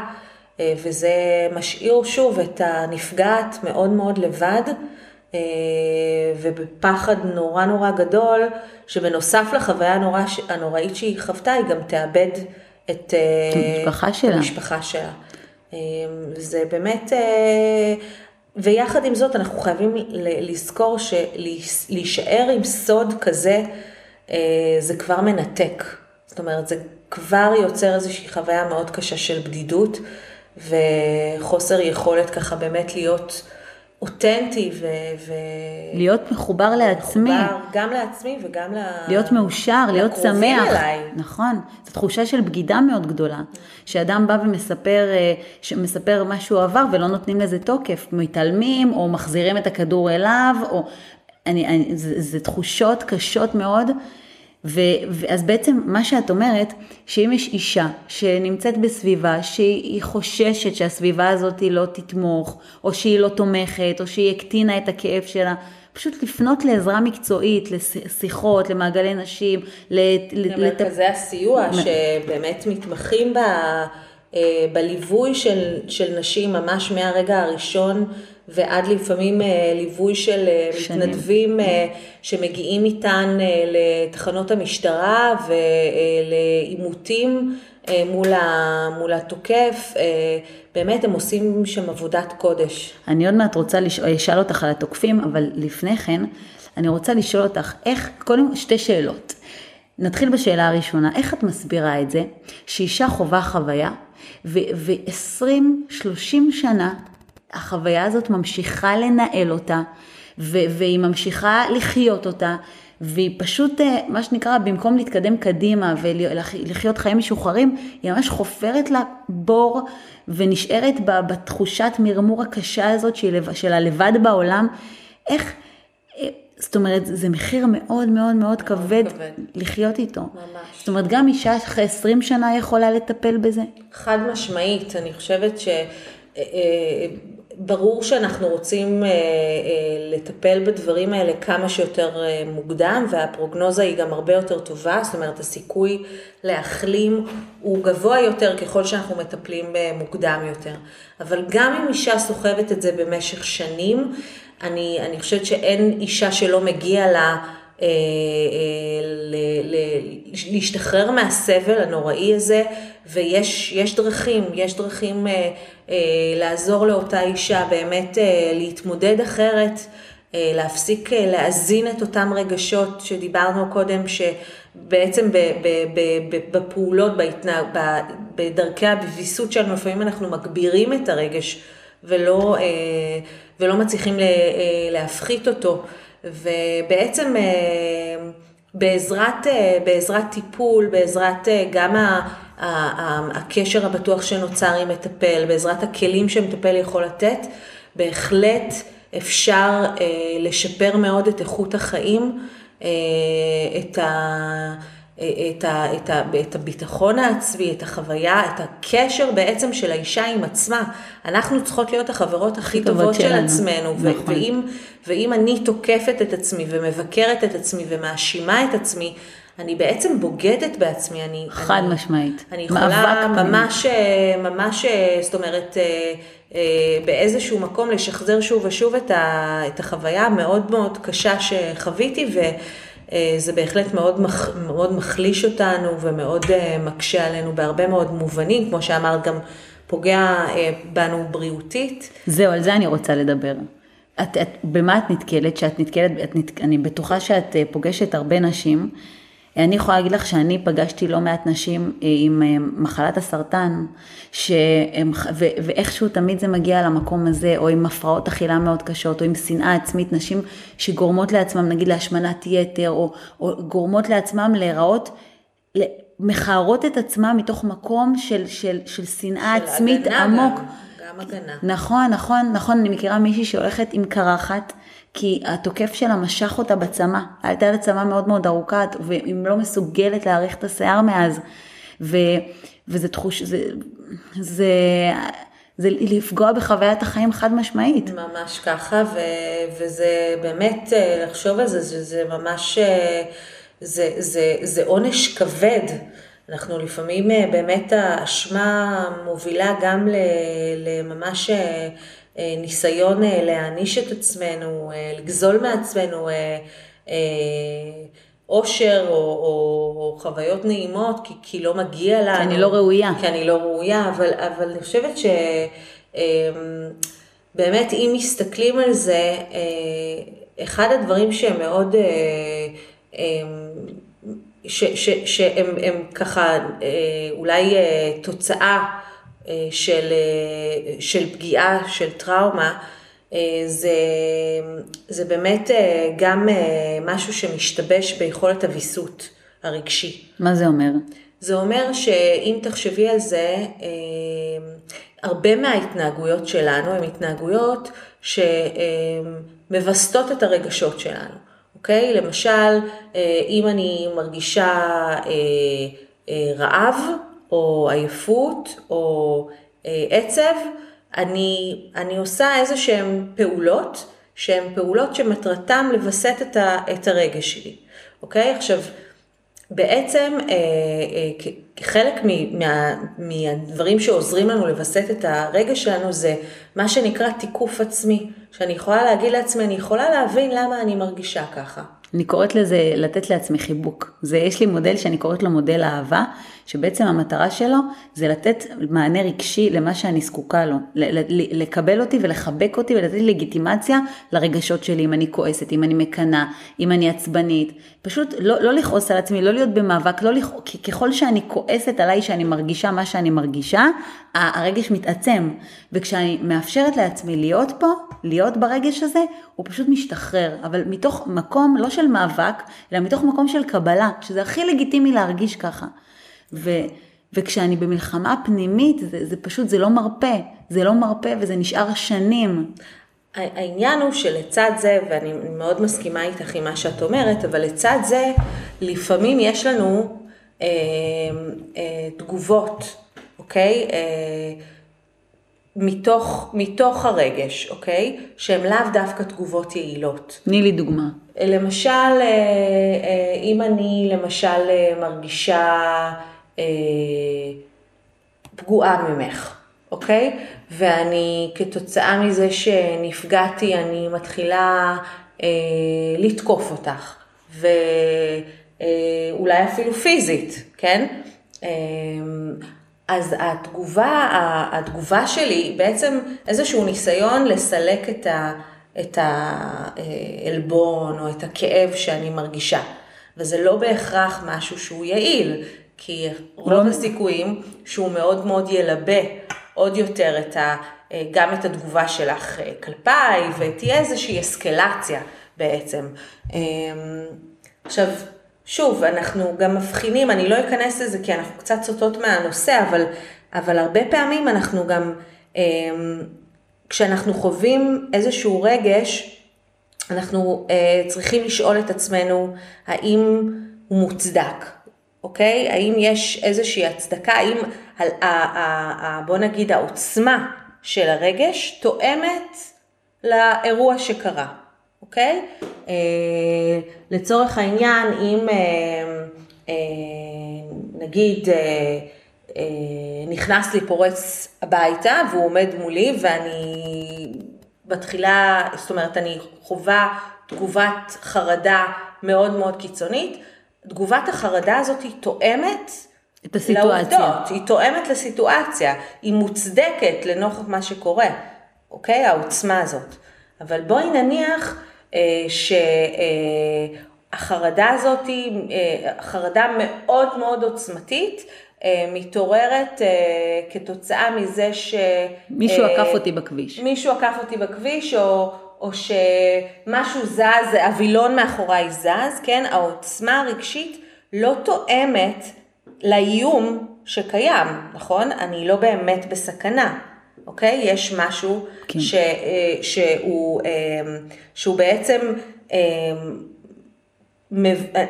וזה משאיר שוב את הנפגעת מאוד מאוד לבד. ובפחד נורא נורא גדול, שבנוסף לחוויה הנורא, הנוראית שהיא חוותה, היא גם תאבד את המשפחה שלה. המשפחה שלה. זה באמת, ויחד עם זאת אנחנו חייבים לזכור שלהישאר עם סוד כזה, זה כבר מנתק. זאת אומרת, זה כבר יוצר איזושהי חוויה מאוד קשה של בדידות, וחוסר יכולת ככה באמת להיות אותנטי ו... ו... להיות מחובר לעצמי. מחובר גם לעצמי וגם ל... להיות מאושר, להיות שמח. אליי. נכון. זו תחושה של בגידה מאוד גדולה. שאדם בא ומספר מספר מה שהוא עבר ולא נותנים לזה תוקף. מתעלמים או מחזירים את הכדור אליו, או... אני, אני, זה, זה תחושות קשות מאוד. ואז בעצם מה שאת אומרת, שאם יש אישה שנמצאת בסביבה שהיא חוששת שהסביבה הזאת לא תתמוך, או שהיא לא תומכת, או שהיא הקטינה את הכאב שלה, פשוט לפנות לעזרה מקצועית, לשיחות, למעגלי נשים, למרכזי לת... הסיוע שבאמת מתמחים ב... אה, בליווי של, של נשים ממש מהרגע הראשון ועד לפעמים אה, ליווי של אה, שנים. מתנדבים שמגיעים איתן לתחנות המשטרה ולעימותים מול, ה, מול התוקף, באמת הם עושים שם עבודת קודש. אני עוד מעט רוצה לשאול, אשאל אותך על התוקפים, אבל לפני כן אני רוצה לשאול אותך איך, קודם שתי שאלות. נתחיל בשאלה הראשונה, איך את מסבירה את זה שאישה חווה חוויה ו-20-30 שנה החוויה הזאת ממשיכה לנהל אותה ו- והיא ממשיכה לחיות אותה והיא פשוט, אה, מה שנקרא, במקום להתקדם קדימה ולחיות חיים משוחררים, היא ממש חופרת לה בור ונשארת בתחושת מרמור הקשה הזאת של הלבד בעולם. איך, אה, זאת אומרת, זה מחיר מאוד מאוד מאוד כבד, כבד לחיות איתו. ממש. זאת אומרת, גם אישה אחרי 20 שנה יכולה לטפל בזה? חד משמעית, אני חושבת ש... אה, אה, ברור שאנחנו רוצים לטפל בדברים האלה כמה שיותר מוקדם, והפרוגנוזה היא גם הרבה יותר טובה, זאת אומרת הסיכוי להחלים הוא גבוה יותר ככל שאנחנו מטפלים מוקדם יותר. אבל גם אם אישה סוחבת את זה במשך שנים, אני, אני חושבת שאין אישה שלא מגיע לה אה, אה, להשתחרר מהסבל הנוראי הזה, ויש דרכים, יש דרכים אה, אה, לעזור לאותה אישה באמת אה, להתמודד אחרת. אה, להפסיק אה, להזין את אותם רגשות שדיברנו קודם, שבעצם בפעולות, בדרכי הביסות שלנו, לפעמים אנחנו מגבירים את הרגש ולא, אה, ולא מצליחים אה, להפחית אותו. ובעצם אה, בעזרת, בעזרת טיפול, בעזרת גם הקשר הבטוח שנוצר עם מטפל, בעזרת הכלים שמטפל יכול לתת, בהחלט אפשר לשפר מאוד את איכות החיים, את ה... את, ה, את, ה, את הביטחון העצמי, את החוויה, את הקשר בעצם של האישה עם עצמה. אנחנו צריכות להיות החברות הכי טובות של שלנו. עצמנו, נכון. ואם, ואם אני תוקפת את עצמי ומבקרת את עצמי ומאשימה את עצמי, אני בעצם בוגדת בעצמי. אני, חד אני, משמעית. אני יכולה ממש, ממש, זאת אומרת, אה, אה, באיזשהו מקום לשחזר שוב ושוב את, ה, את החוויה המאוד מאוד קשה שחוויתי, ו... אה, זה בהחלט מאוד, מח, מאוד מחליש אותנו ומאוד אה, מקשה עלינו בהרבה מאוד מובנים, כמו שאמרת, גם פוגע אה, בנו בריאותית. זהו, על זה אני רוצה לדבר. את, את, במה את נתקלת? שאת נתקלת, את, אני בטוחה שאת פוגשת הרבה נשים אני יכולה להגיד לך שאני פגשתי לא מעט נשים אה, עם אה, מחלת הסרטן, שהם, ו, ואיכשהו תמיד זה מגיע למקום הזה, או עם הפרעות אכילה מאוד קשות, או עם שנאה עצמית, נשים שגורמות לעצמם נגיד להשמנת יתר, או, או גורמות לעצמם להיראות, מכערות את עצמם מתוך מקום של, של, של שנאה של עצמית עמוק. גם, גם הגנה. נכון, נכון, נכון, אני מכירה מישהי שהולכת עם קרחת. כי התוקף שלה משך אותה בצמא, הייתה לה צמא מאוד מאוד ארוכה, והיא לא מסוגלת להאריך את השיער מאז. ו, וזה תחוש, זה, זה, זה לפגוע בחוויית החיים חד משמעית. ממש ככה, ו, וזה באמת, אה, לחשוב על זה, זה, זה ממש, אה, זה, זה, זה עונש כבד. אנחנו לפעמים אה, באמת האשמה מובילה גם לממש ניסיון להעניש את עצמנו, לגזול מעצמנו אושר או, או, או חוויות נעימות, כי, כי לא מגיע לנו. כי אני לא ראויה. כי אני לא ראויה, אבל, אבל אני חושבת שבאמת, אמ, אם מסתכלים על זה, אה, אחד הדברים שהם מאוד, אה, אמ, ש, ש, שהם הם ככה אה, אולי תוצאה של, של פגיעה, של טראומה, אה, זה, זה באמת אה, גם אה, משהו שמשתבש ביכולת הוויסות הרגשי. מה זה אומר? זה אומר שאם תחשבי על זה, הרבה מההתנהגויות שלנו הן התנהגויות שמווסתות את הרגשות שלנו, אוקיי? למשל, אם אני מרגישה רעב, או עייפות, או עצב, אני, אני עושה איזה שהן פעולות, שהן פעולות שמטרתן לווסת את, את הרגש שלי, אוקיי? עכשיו, בעצם אה, אה, חלק מה, מהדברים שעוזרים לנו לווסת את הרגש שלנו זה מה שנקרא תיקוף עצמי, שאני יכולה להגיד לעצמי, אני יכולה להבין למה אני מרגישה ככה. אני קוראת לזה לתת לעצמי חיבוק. זה, יש לי מודל שאני קוראת לו מודל אהבה, שבעצם המטרה שלו זה לתת מענה רגשי למה שאני זקוקה לו. לקבל אותי ולחבק אותי ולתת לגיטימציה לרגשות שלי, אם אני כועסת, אם אני מקנאה, אם אני עצבנית. פשוט לא, לא לכעוס על עצמי, לא להיות במאבק, לא לכ... כי ככל שאני כועסת עליי שאני מרגישה מה שאני מרגישה, הרגש מתעצם. וכשאני מאפשרת לעצמי להיות פה, להיות ברגש הזה, הוא פשוט משתחרר. אבל מתוך מקום לא של מאבק, אלא מתוך מקום של קבלה, שזה הכי לגיטימי להרגיש ככה. ו, וכשאני במלחמה פנימית, זה, זה פשוט, זה לא מרפה. זה לא מרפה וזה נשאר שנים. העניין הוא שלצד זה, ואני מאוד מסכימה איתך עם מה שאת אומרת, אבל לצד זה, לפעמים יש לנו אה, אה, תגובות, אוקיי? אה, מתוך, מתוך הרגש, אוקיי? שהן לאו דווקא תגובות יעילות. תני לי דוגמה. למשל, אה, אה, אם אני למשל אה, מרגישה פגועה ממך, אוקיי? ואני כתוצאה מזה שנפגעתי, אני מתחילה לתקוף אותך, ואולי אפילו פיזית, כן? אז התגובה, התגובה שלי היא בעצם איזשהו ניסיון לסלק את, ה, את העלבון או את הכאב שאני מרגישה. וזה לא בהכרח משהו שהוא יעיל, כי רוב. הסיכויים שהוא מאוד מאוד ילבה עוד יותר את ה, גם את התגובה שלך כלפיי, ותהיה איזושהי אסקלציה בעצם. אמ, עכשיו, שוב, אנחנו גם מבחינים, אני לא אכנס לזה כי אנחנו קצת סוטות מהנושא, אבל, אבל הרבה פעמים אנחנו גם, אה, כשאנחנו חווים איזשהו רגש, אנחנו אה, צריכים לשאול את עצמנו האם הוא מוצדק, אוקיי? האם יש איזושהי הצדקה, האם, בוא נגיד, העוצמה של הרגש תואמת לאירוע שקרה. אוקיי? אה, לצורך העניין, אם אה, אה, נגיד נכנס לי פורץ הביתה והוא עומד מולי ואני בתחילה, זאת אומרת, אני חווה תגובת חרדה מאוד מאוד קיצונית, תגובת החרדה הזאת היא תואמת את הסיטואציה. לעובדות, היא תואמת לסיטואציה, היא מוצדקת לנוכח מה שקורה, אוקיי? העוצמה הזאת. אבל בואי נניח אה, שהחרדה הזאת היא אה, חרדה מאוד מאוד עוצמתית, אה, מתעוררת כתוצאה מזה ש... מישהו עקף אותי בכביש. מישהו עקף אותי בכביש, או, או שמשהו זז, הווילון מאחוריי זז, כן? העוצמה הרגשית לא תואמת לאיום שקיים, נכון? אני לא באמת בסכנה. אוקיי? יש משהו כן. ש, אה, שהוא, אה, שהוא בעצם, אה,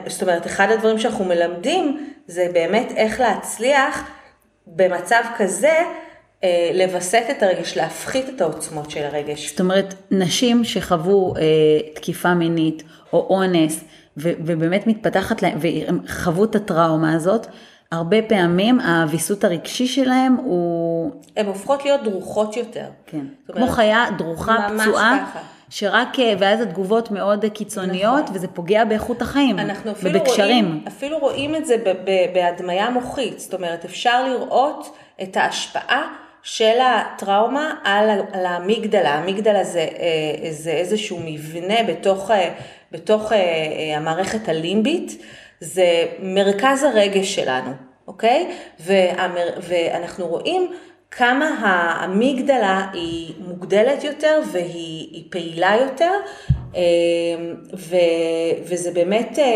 זאת אומרת, אחד הדברים שאנחנו מלמדים זה באמת איך להצליח במצב כזה לווסת את הרגש, להפחית את העוצמות של הרגש. זאת אומרת, נשים שחוו אה, תקיפה מינית או אונס, ו- ובאמת מתפתחת להם, והם חוו את הטראומה הזאת, הרבה פעמים הוויסות הרגשי שלהם הוא... הן הופכות להיות דרוכות יותר. כן. זאת כמו אומרת, חיה דרוכה, פצועה, ככה. שרק, אה, ואז התגובות מאוד קיצוניות, נכון. וזה פוגע באיכות החיים, אנחנו אפילו ובקשרים. רואים, אפילו רואים את זה בהדמיה מוחית, זאת אומרת אפשר לראות את ההשפעה של הטראומה על, על האמיגדלה, האמיגדלה זה, אה, זה איזשהו מבנה בתוך, אה, בתוך אה, המערכת הלימבית, זה מרכז הרגש שלנו, אוקיי? והמר, ואנחנו רואים כמה האמיגדלה היא מוגדלת יותר והיא היא פעילה יותר, אה, ו, וזה באמת, אה, אה,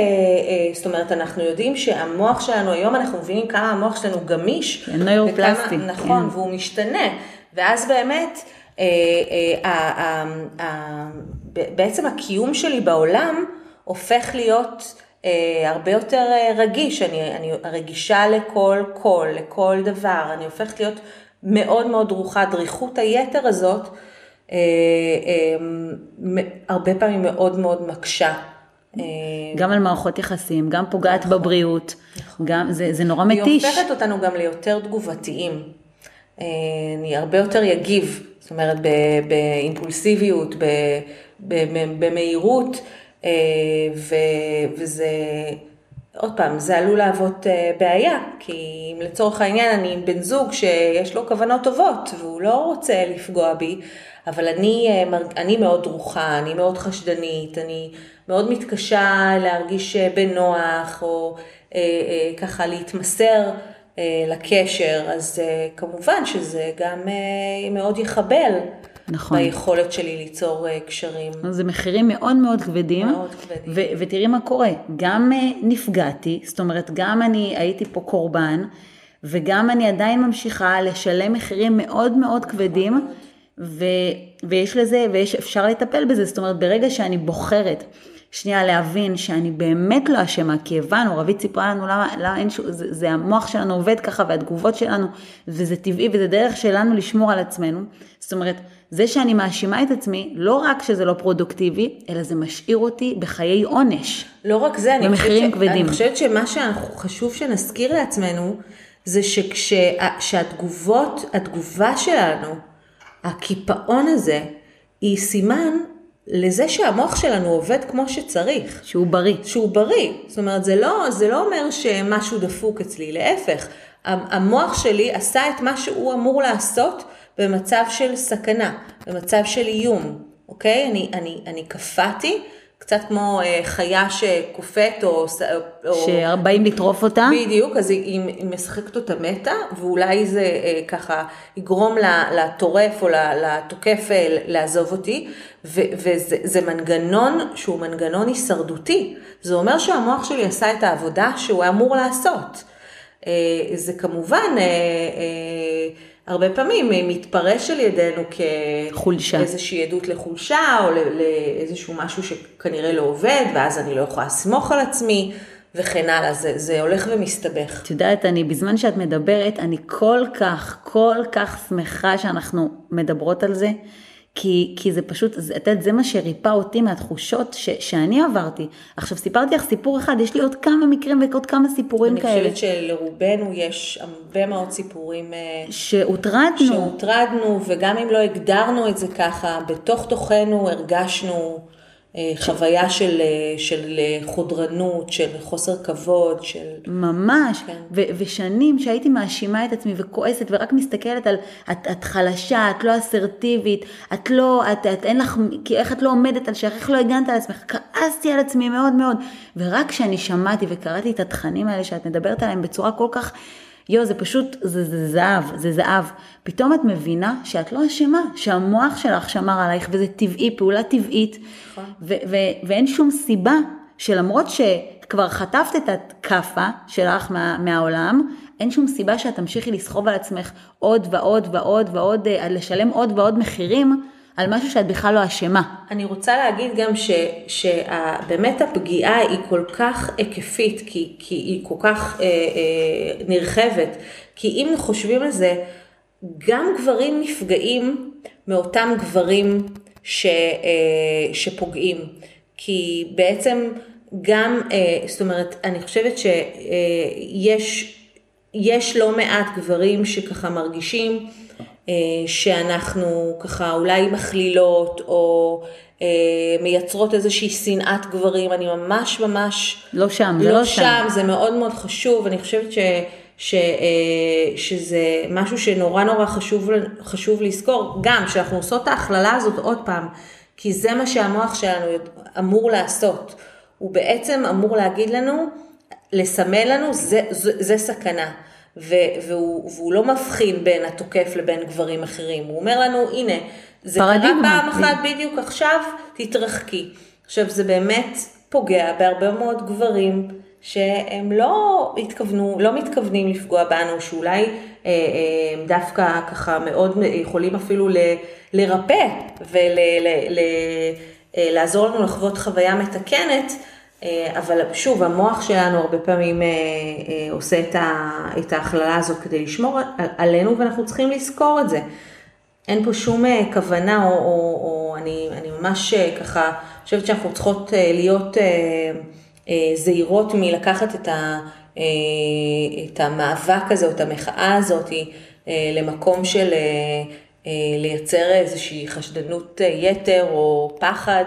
זאת אומרת, אנחנו יודעים שהמוח שלנו, היום אנחנו מבינים כמה המוח שלנו גמיש. כן, נוירופלסטי, וכמה- נכון, כן. והוא משתנה, ואז באמת, אה, בעצם הקיום שלי בעולם הופך להיות הרבה יותר רגיש, אני, אני רגישה לכל קול, לכל דבר, אני הופכת להיות מאוד מאוד דרוכה, דריכות היתר הזאת, אה, אה, הרבה פעמים מאוד מאוד מקשה. אה, גם על מערכות יחסים, גם פוגעת בבריאות, גם, זה, זה נורא היא מתיש. הופכת אותנו גם ליותר תגובתיים. אני הרבה יותר יגיב, זאת אומרת באימפולסיביות, במהירות, וזה, עוד פעם, זה עלול להוות אה, בעיה, כי אם לצורך העניין אני עם בן זוג שיש לו כוונות טובות והוא לא רוצה לפגוע בי, אבל אני, אה, אני מאוד דרוכה, אני מאוד חשדנית, אני מאוד מתקשה להרגיש אה, בנוח, או אה, אה, ככה להתמסר אה, לקשר, אז כמובן שזה גם מאוד יחבל נכון. ביכולת שלי ליצור אה, קשרים. זה מחירים מאוד מאוד כבדים. מאוד כבדים. ו- ותראי מה קורה, גם אה, נפגעתי, זאת אומרת, גם אני הייתי פה קורבן, וגם אני עדיין ממשיכה לשלם מחירים מאוד מאוד כבדים, ו- ויש לזה, ויש, אפשר לטפל בזה, זאת אומרת, ברגע שאני בוחרת שנייה להבין שאני באמת לא אשמה, כי הבנו, רבית סיפרה לנו למה, למה אין שום, זה, זה המוח שלנו עובד ככה והתגובות שלנו, וזה טבעי וזה דרך שלנו לשמור על עצמנו. זאת אומרת, זה שאני מאשימה את עצמי, לא רק שזה לא פרודוקטיבי, אלא זה משאיר אותי בחיי עונש. לא רק זה, אני חושבת, ש... כבדים. אני חושבת שמה שחשוב שנזכיר לעצמנו, זה שכשהתגובות, התגובה שלנו, הקיפאון הזה, היא סימן לזה שהמוח שלנו עובד כמו שצריך. שהוא בריא. שהוא בריא. זאת אומרת, זה לא, זה לא אומר שמשהו דפוק אצלי, להפך. המוח שלי עשה את מה שהוא אמור לעשות במצב של סכנה, במצב של איום, אוקיי? אני, אני, אני קפאתי, קצת כמו אה, חיה שקופאת או... שבאים לטרוף אותה. בדיוק, אז היא, היא משחקת אותה מתה, ואולי זה אה, ככה יגרום לטורף או לתוקף אה, לעזוב אותי, ו, וזה זה מנגנון שהוא מנגנון הישרדותי. זה אומר שהמוח שלי עשה את העבודה שהוא אמור לעשות. אה, זה כמובן... אה, אה, הרבה פעמים אה, מתפרש על ידינו חולשה. כאיזושהי עדות לחולשה, או לאיזשהו משהו שכנראה לא עובד, ואז אני לא יכולה לסמוך על עצמי, וכן הלאה, זה, זה הולך ומסתבך. את יודעת, אני, בזמן שאת מדברת, אני כל כך, כל כך שמחה שאנחנו מדברות על זה, כי, כי זה פשוט, את יודעת, זה מה שריפא אותי מהתחושות ש, שאני עברתי. עכשיו, סיפרתי לך סיפור אחד, יש לי עוד כמה מקרים ועוד כמה סיפורים אני כאלה. חושבת שלרובנו יש הרבה מאוד סיפורים אה, שהוטרדנו, שהוטרדנו, וגם אם לא הגדרנו את זה ככה, בתוך תוכנו הרגשנו חוויה של, אה, של אה, חודרנות, של חוסר כבוד, של... ממש, כן. ו- ושנים שהייתי מאשימה את עצמי וכועסת ורק מסתכלת על את, את חלשה, את לא אסרטיבית, את לא, את, את אין לך, כי איך את לא עומדת על שלך, איך לא הגנת על עצמך, כעסתי על עצמי מאוד מאוד, ורק כשאני שמעתי וקראתי את התכנים האלה שאת מדברת עליהם בצורה כל כך, יו, זה פשוט, זה, זה זהב, זה זהב. פתאום את מבינה שאת לא אשמה, שהמוח שלך שמר עלייך, וזה טבעי, פעולה טבעית, נכון. ו- ו- ואין שום סיבה שלמרות שכבר חטפת את הכאפה שלך מה, מהעולם, אין שום סיבה שאת תמשיכי לסחוב על עצמך עוד ועוד ועוד ועוד, אה, לשלם עוד ועוד מחירים על משהו שאת בכלל לא אשמה. אני רוצה להגיד גם שבאמת הפגיעה היא כל כך היקפית, כי, כי היא כל כך אה, אה, נרחבת, כי אם חושבים על זה, גם גברים נפגעים מאותם גברים ש, שפוגעים. כי בעצם גם, זאת אומרת, אני חושבת שיש יש לא מעט גברים שככה מרגישים אה, שאנחנו ככה אולי מכלילות או אה, מייצרות איזושהי שנאת גברים, אני ממש ממש לא שם, זה לא, לא שם, שם, זה מאוד מאוד חשוב, אני חושבת ש, ש, אה, שזה משהו שנורא נורא חשוב, חשוב לזכור, גם שאנחנו עושות את ההכללה הזאת עוד פעם, כי זה מה שהמוח שלנו אמור לעשות, הוא בעצם אמור להגיד לנו, לסמל לנו, זה, זה, זה סכנה. והוא, והוא לא מבחין בין התוקף לבין גברים אחרים. הוא אומר לנו, הנה, זה. קרה פעם אחת בדיוק עכשיו, תתרחקי. עכשיו, זה באמת פוגע בהרבה מאוד גברים שהם לא התכוונו, לא מתכוונים לפגוע בנו, שאולי אה, אה, דווקא ככה מאוד יכולים אפילו ל, לרפא ולעזור ול, לנו לחוות חוויה מתקנת. אה, אבל שוב, המוח שלנו הרבה פעמים אה, אה, עושה את ההכללה הזאת כדי לשמור עלינו, ואנחנו צריכים לזכור את זה. אין פה שום כוונה, או, או, או אני, אני ממש ככה חושבת שאנחנו צריכות להיות זהירות מלקחת את, ה, את המאבק הזה, או את המחאה הזאת, למקום של לייצר איזושהי חשדנות יתר או פחד.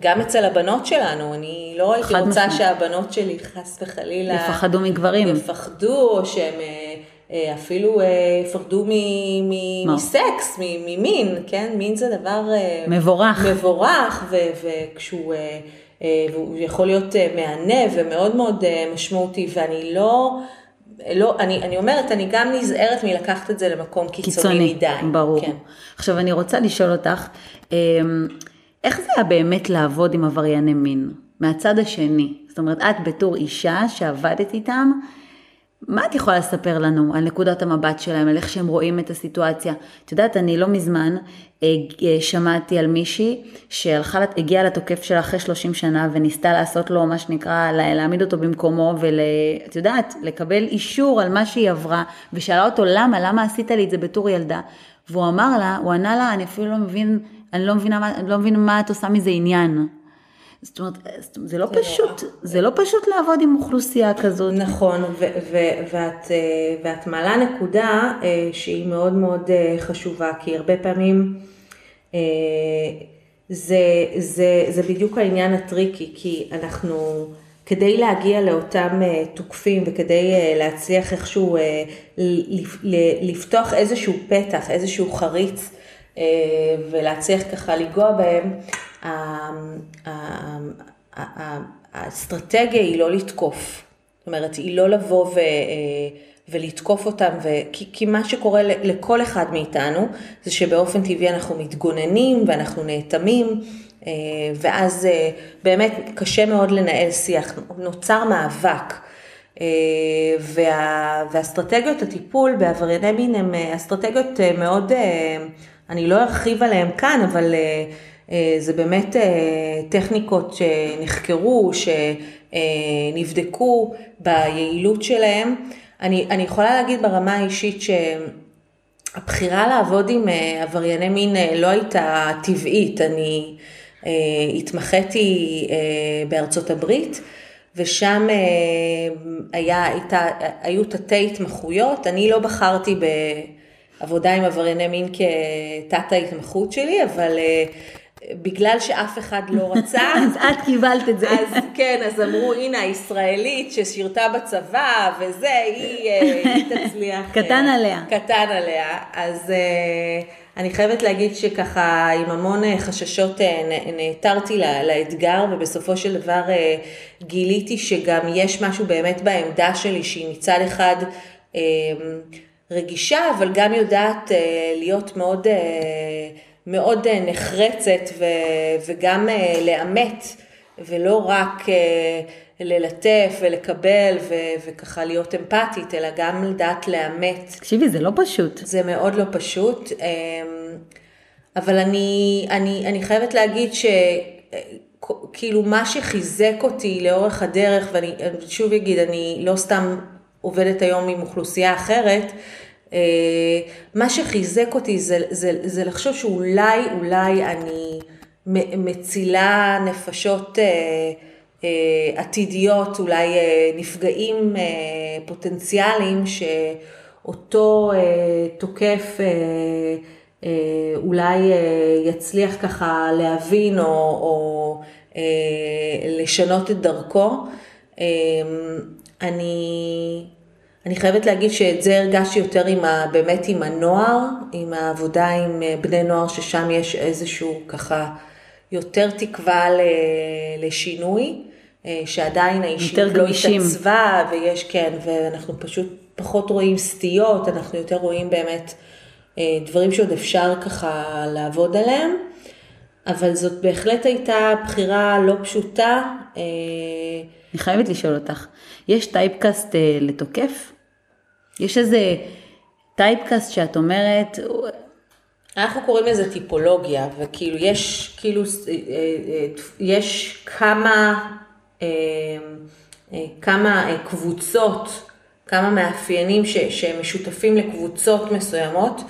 גם אצל הבנות שלנו, אני לא הייתי רוצה מסוים. שהבנות שלי חס וחלילה... יפחדו מגברים. יפחדו, או שהם אה, אה, אפילו אה, יפחדו מ- מסקס, ממין, כן? מין זה דבר... מבורך. מבורך, ו- וכשהוא... והוא יכול להיות מהנה ומאוד מאוד משמעותי, ואני לא... לא, אני, אני אומרת, אני גם נזהרת מלקחת את זה למקום קיצוני, קיצוני מדי. ברור. כן. עכשיו, אני רוצה לשאול אותך, איך זה היה באמת לעבוד עם עברייני מין? מהצד השני. זאת אומרת, את בתור אישה שעבדת איתם, מה את יכולה לספר לנו על נקודת המבט שלהם, על איך שהם רואים את הסיטואציה? את יודעת, אני לא מזמן אה, אה, שמעתי על מישהי שהלכה, הגיעה לתוקף שלה אחרי 30 שנה וניסתה לעשות לו מה שנקרא, להעמיד אותו במקומו ואת יודעת, לקבל אישור על מה שהיא עברה, ושאלה אותו למה, למה עשית לי את זה בתור ילדה? והוא אמר לה, הוא ענה לה, אני אפילו לא מבין אני לא מבינה מה, לא מבינה מה את עושה מזה עניין. זאת אומרת, זה לא זה פשוט, לא. זה לא פשוט לעבוד עם אוכלוסייה כזאת. נכון, ו- ו- ואת, אה, ואת מעלה נקודה אה, שהיא מאוד מאוד אה, חשובה, כי הרבה פעמים זה, זה, זה בדיוק העניין הטריקי, כי אנחנו, כדי להגיע לאותם תוקפים וכדי להצליח איכשהו לפתוח איזשהו פתח, איזשהו חריץ, ולהצליח ככה לנגוע בהם, האסטרטגיה היא לא לתקוף. זאת אומרת, היא לא לבוא ו, אה, ולתקוף אותם, ו, כי, כי מה שקורה לכל אחד מאיתנו, זה שבאופן טבעי אנחנו מתגוננים ואנחנו נאטמים, אה, ואז באמת קשה מאוד לנהל שיח, נוצר מאבק. וה, ואסטרטגיות הטיפול בעברייני מין הן אסטרטגיות מאוד אני לא ארחיב עליהם כאן, אבל אה, אה, זה באמת אה, טכניקות שנחקרו, שנבדקו ביעילות שלהם. אני, אני יכולה להגיד ברמה האישית שהבחירה לעבוד עם עברייני מין לא הייתה טבעית. אני התמחיתי בארצות הברית. ושם היה, הייתה, היו תתי התמחויות, אני לא בחרתי ב... עבודה עם עברייני מין כתת ההתמחות שלי, אבל אה, בגלל שאף אחד לא רצה, אז את קיבלת את זה. אז כן, אז אמרו, הנה הישראלית ששירתה בצבא וזה, היא, אה, היא תצליח. קטן עליה. קטן עליה. אז אה, אני חייבת להגיד שככה עם המון חששות נעתרתי לאתגר, ובסופו של דבר גיליתי שגם יש משהו באמת בעמדה שלי שהיא מצד אחד רגישה, אבל גם יודעת אה, להיות מאוד, אה, מאוד אה, נחרצת וגם לאמת, ולא רק ללטף ולקבל וככה להיות אמפתית, אלא גם לדעת לאמת. תקשיבי, זה לא פשוט. זה מאוד לא פשוט, אבל אני, אני, אני חייבת להגיד ש... כאילו מה שחיזק אותי לאורך הדרך, ואני שוב אגיד, אני לא סתם עובדת היום עם אוכלוסייה אחרת, מה שחיזק אותי זה, זה, זה לחשוב שאולי, אולי אני מצילה נפשות עתידיות, אולי נפגעים פוטנציאליים שאותו תוקף אולי יצליח ככה להבין או, או לשנות את דרכו. אני, אני חייבת להגיד שאת זה הרגשתי יותר עם ה, באמת עם הנוער, עם העבודה עם אה, בני נוער, ששם יש איזשהו ככה יותר תקווה לשינוי, אה, שעדיין האישיות לא התעצבה, ויש, כן, ואנחנו פשוט פחות רואים סטיות, אנחנו יותר רואים באמת אה, דברים שעוד אפשר ככה לעבוד עליהם. אבל זאת בהחלט הייתה בחירה לא פשוטה. אני חייבת לשאול אותך, יש typecast אה, לתוקף? יש איזה typecast שאת אומרת... אנחנו קוראים לזה טיפולוגיה, וכאילו יש, כאילו, אה, אה, יש כמה, כמה קבוצות, כמה מאפיינים ש, שמשותפים לקבוצות מסוימות.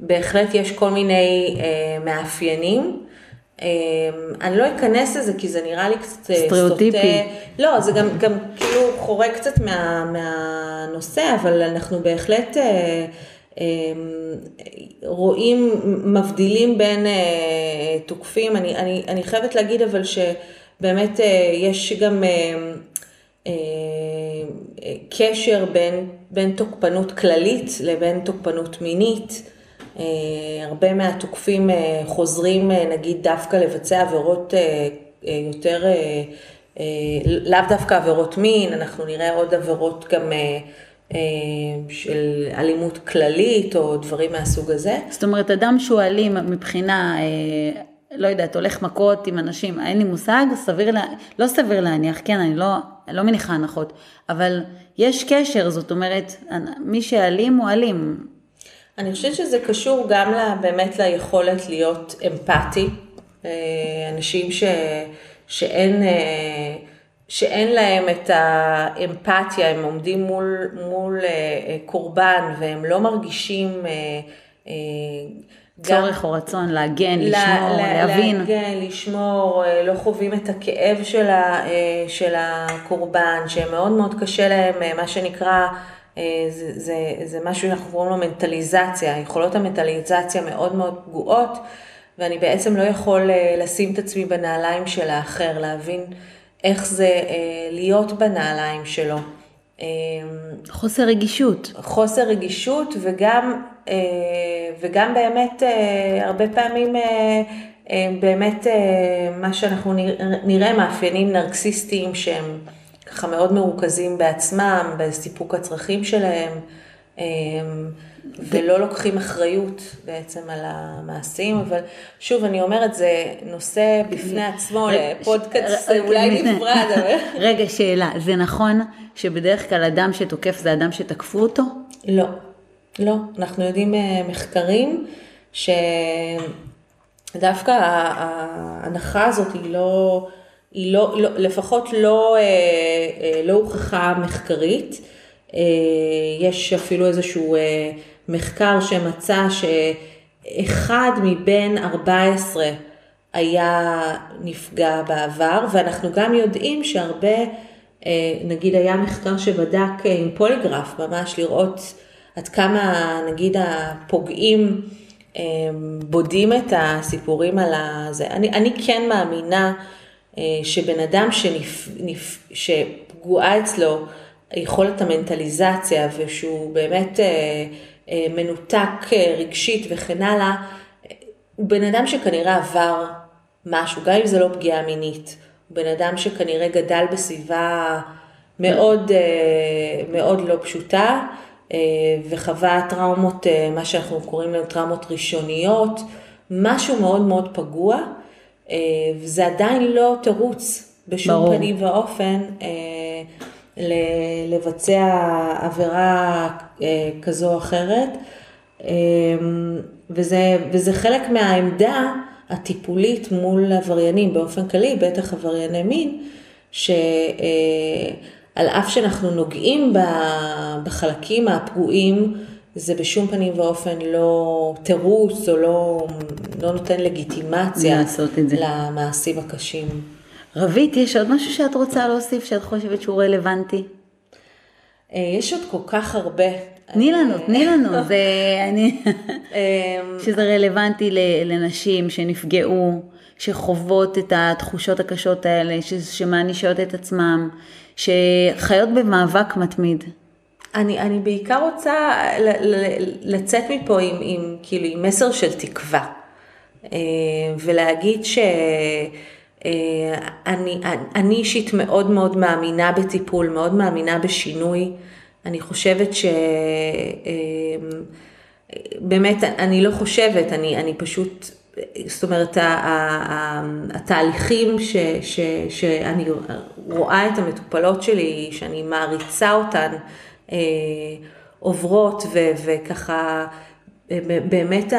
בהחלט יש כל מיני מאפיינים. אמ, אני לא אכנס לזה כי זה נראה לי קצת אה, סטריאוטיפי. לא, זה גם, גם כאילו חורג קצת מה, מהנושא, אבל אנחנו בהחלט אה, אמ, רואים, מבדילים בין אה, תוקפים. אני, אני, אני חייבת להגיד אבל שבאמת יש גם קשר בין, בין תוקפנות כללית לבין תוקפנות מינית. אה, הרבה מהתוקפים אה, חוזרים אה, נגיד דווקא לבצע עבירות יותר, לאו דווקא עבירות מין, אנחנו נראה עוד עבירות גם של אלימות כללית או דברים מהסוג הזה. זאת אומרת, אדם שהוא אלים מבחינה, לא יודעת, הולך מכות עם אנשים, אין לי מושג, סביר, לה, לא סביר להניח, כן, אני לא, לא מניחה הנחות, אבל יש קשר, זאת אומרת, מי שאלים הוא אלים. אני חושבת שזה קשור גם לה, באמת ליכולת להיות אמפתי. אה, אנשים ש, שאין, אה, שאין להם את האמפתיה, הם עומדים מול, מול אה, קורבן והם לא מרגישים צורך גם, או רצון להגן, לשמור, לה, להבין. להגן, לשמור, לא חווים את הכאב של, ה, של הקורבן, שמאוד מאוד קשה להם, מה שנקרא, זה, זה, זה משהו שאנחנו קוראים לו מנטליזציה, יכולות המנטליזציה מאוד מאוד פגועות, ואני בעצם לא יכול אה, לשים את עצמי בנעליים של האחר, להבין איך זה אה, להיות בנעליים שלו. חוסר רגישות. חוסר רגישות וגם, וגם באמת הרבה פעמים באמת מה שאנחנו נראה מאפיינים נרקסיסטיים שהם ככה מאוד מרוכזים בעצמם, בסיפוק הצרכים שלהם, אמ, ולא לוקחים אחריות בעצם על המעשים, אבל שוב, אני אומרת, זה נושא בפני עצמו לפודקאסט אולי נפרד. רגע, שאלה, זה נכון שבדרך כלל אדם שתוקף זה אדם שתקפו אותו? לא, לא. אנחנו יודעים אה, מחקרים שדווקא ההנחה הזאת היא לא... היא לא, לא לפחות לא, אה, אה, לא הוכחה מחקרית. אה, יש אפילו איזשהו מחקר שמצא שאחד מבין 14 היה נפגע בעבר, ואנחנו גם יודעים שהרבה, נגיד היה מחקר שבדק עם פוליגרף, ממש לראות עד כמה נגיד הפוגעים בודים את הסיפורים על הזה. אני, אני כן מאמינה שבן אדם שנפ, נפ, שפגועה אצלו יכולת המנטליזציה ושהוא באמת אה, אה, מנותק רגשית וכן הלאה, הוא בן אדם שכנראה עבר משהו, גם אם זה לא פגיעה מינית. הוא בן אדם שכנראה גדל בסביבה מאוד, מאוד לא פשוטה וחווה טראומות, מה שאנחנו קוראים להם טראומות ראשוניות, משהו מאוד מאוד פגוע. אה, וזה עדיין לא תירוץ בשום ברור. פנים ואופן אה, לבצע עבירה אה, כזו או אחרת. וזה, וזה חלק מהעמדה הטיפולית מול עבריינים באופן כללי, בטח עברייני מין, על אף שאנחנו נוגעים בחלקים הפגועים, זה בשום פנים ואופן לא תירוץ או לא, לא נותן לגיטימציה למעשים הקשים. רבית, יש עוד משהו שאת רוצה להוסיף שאת חושבת שהוא רלוונטי? אה, יש עוד כל כך הרבה. תני לנו, תני לנו, זה אני, אמ, שזה רלוונטי לנשים שנפגעו, שחוות את התחושות הקשות האלה, שמענישות את עצמם, שחיות במאבק מתמיד. אני, אני בעיקר רוצה לצאת מפה עם, עם, כאילו, עם מסר של תקווה, אה, ולהגיד ש... אה, אני, אני אישית מאוד מאוד מאמינה בטיפול, מאוד מאמינה בשינוי. אני חושבת ש... אה, באמת, אני לא חושבת, אני, אני פשוט, זאת אומרת, התהליכים ש, ש, שאני רואה את המטופלות שלי, שאני מעריצה אותן, עוברות ו, וככה באמת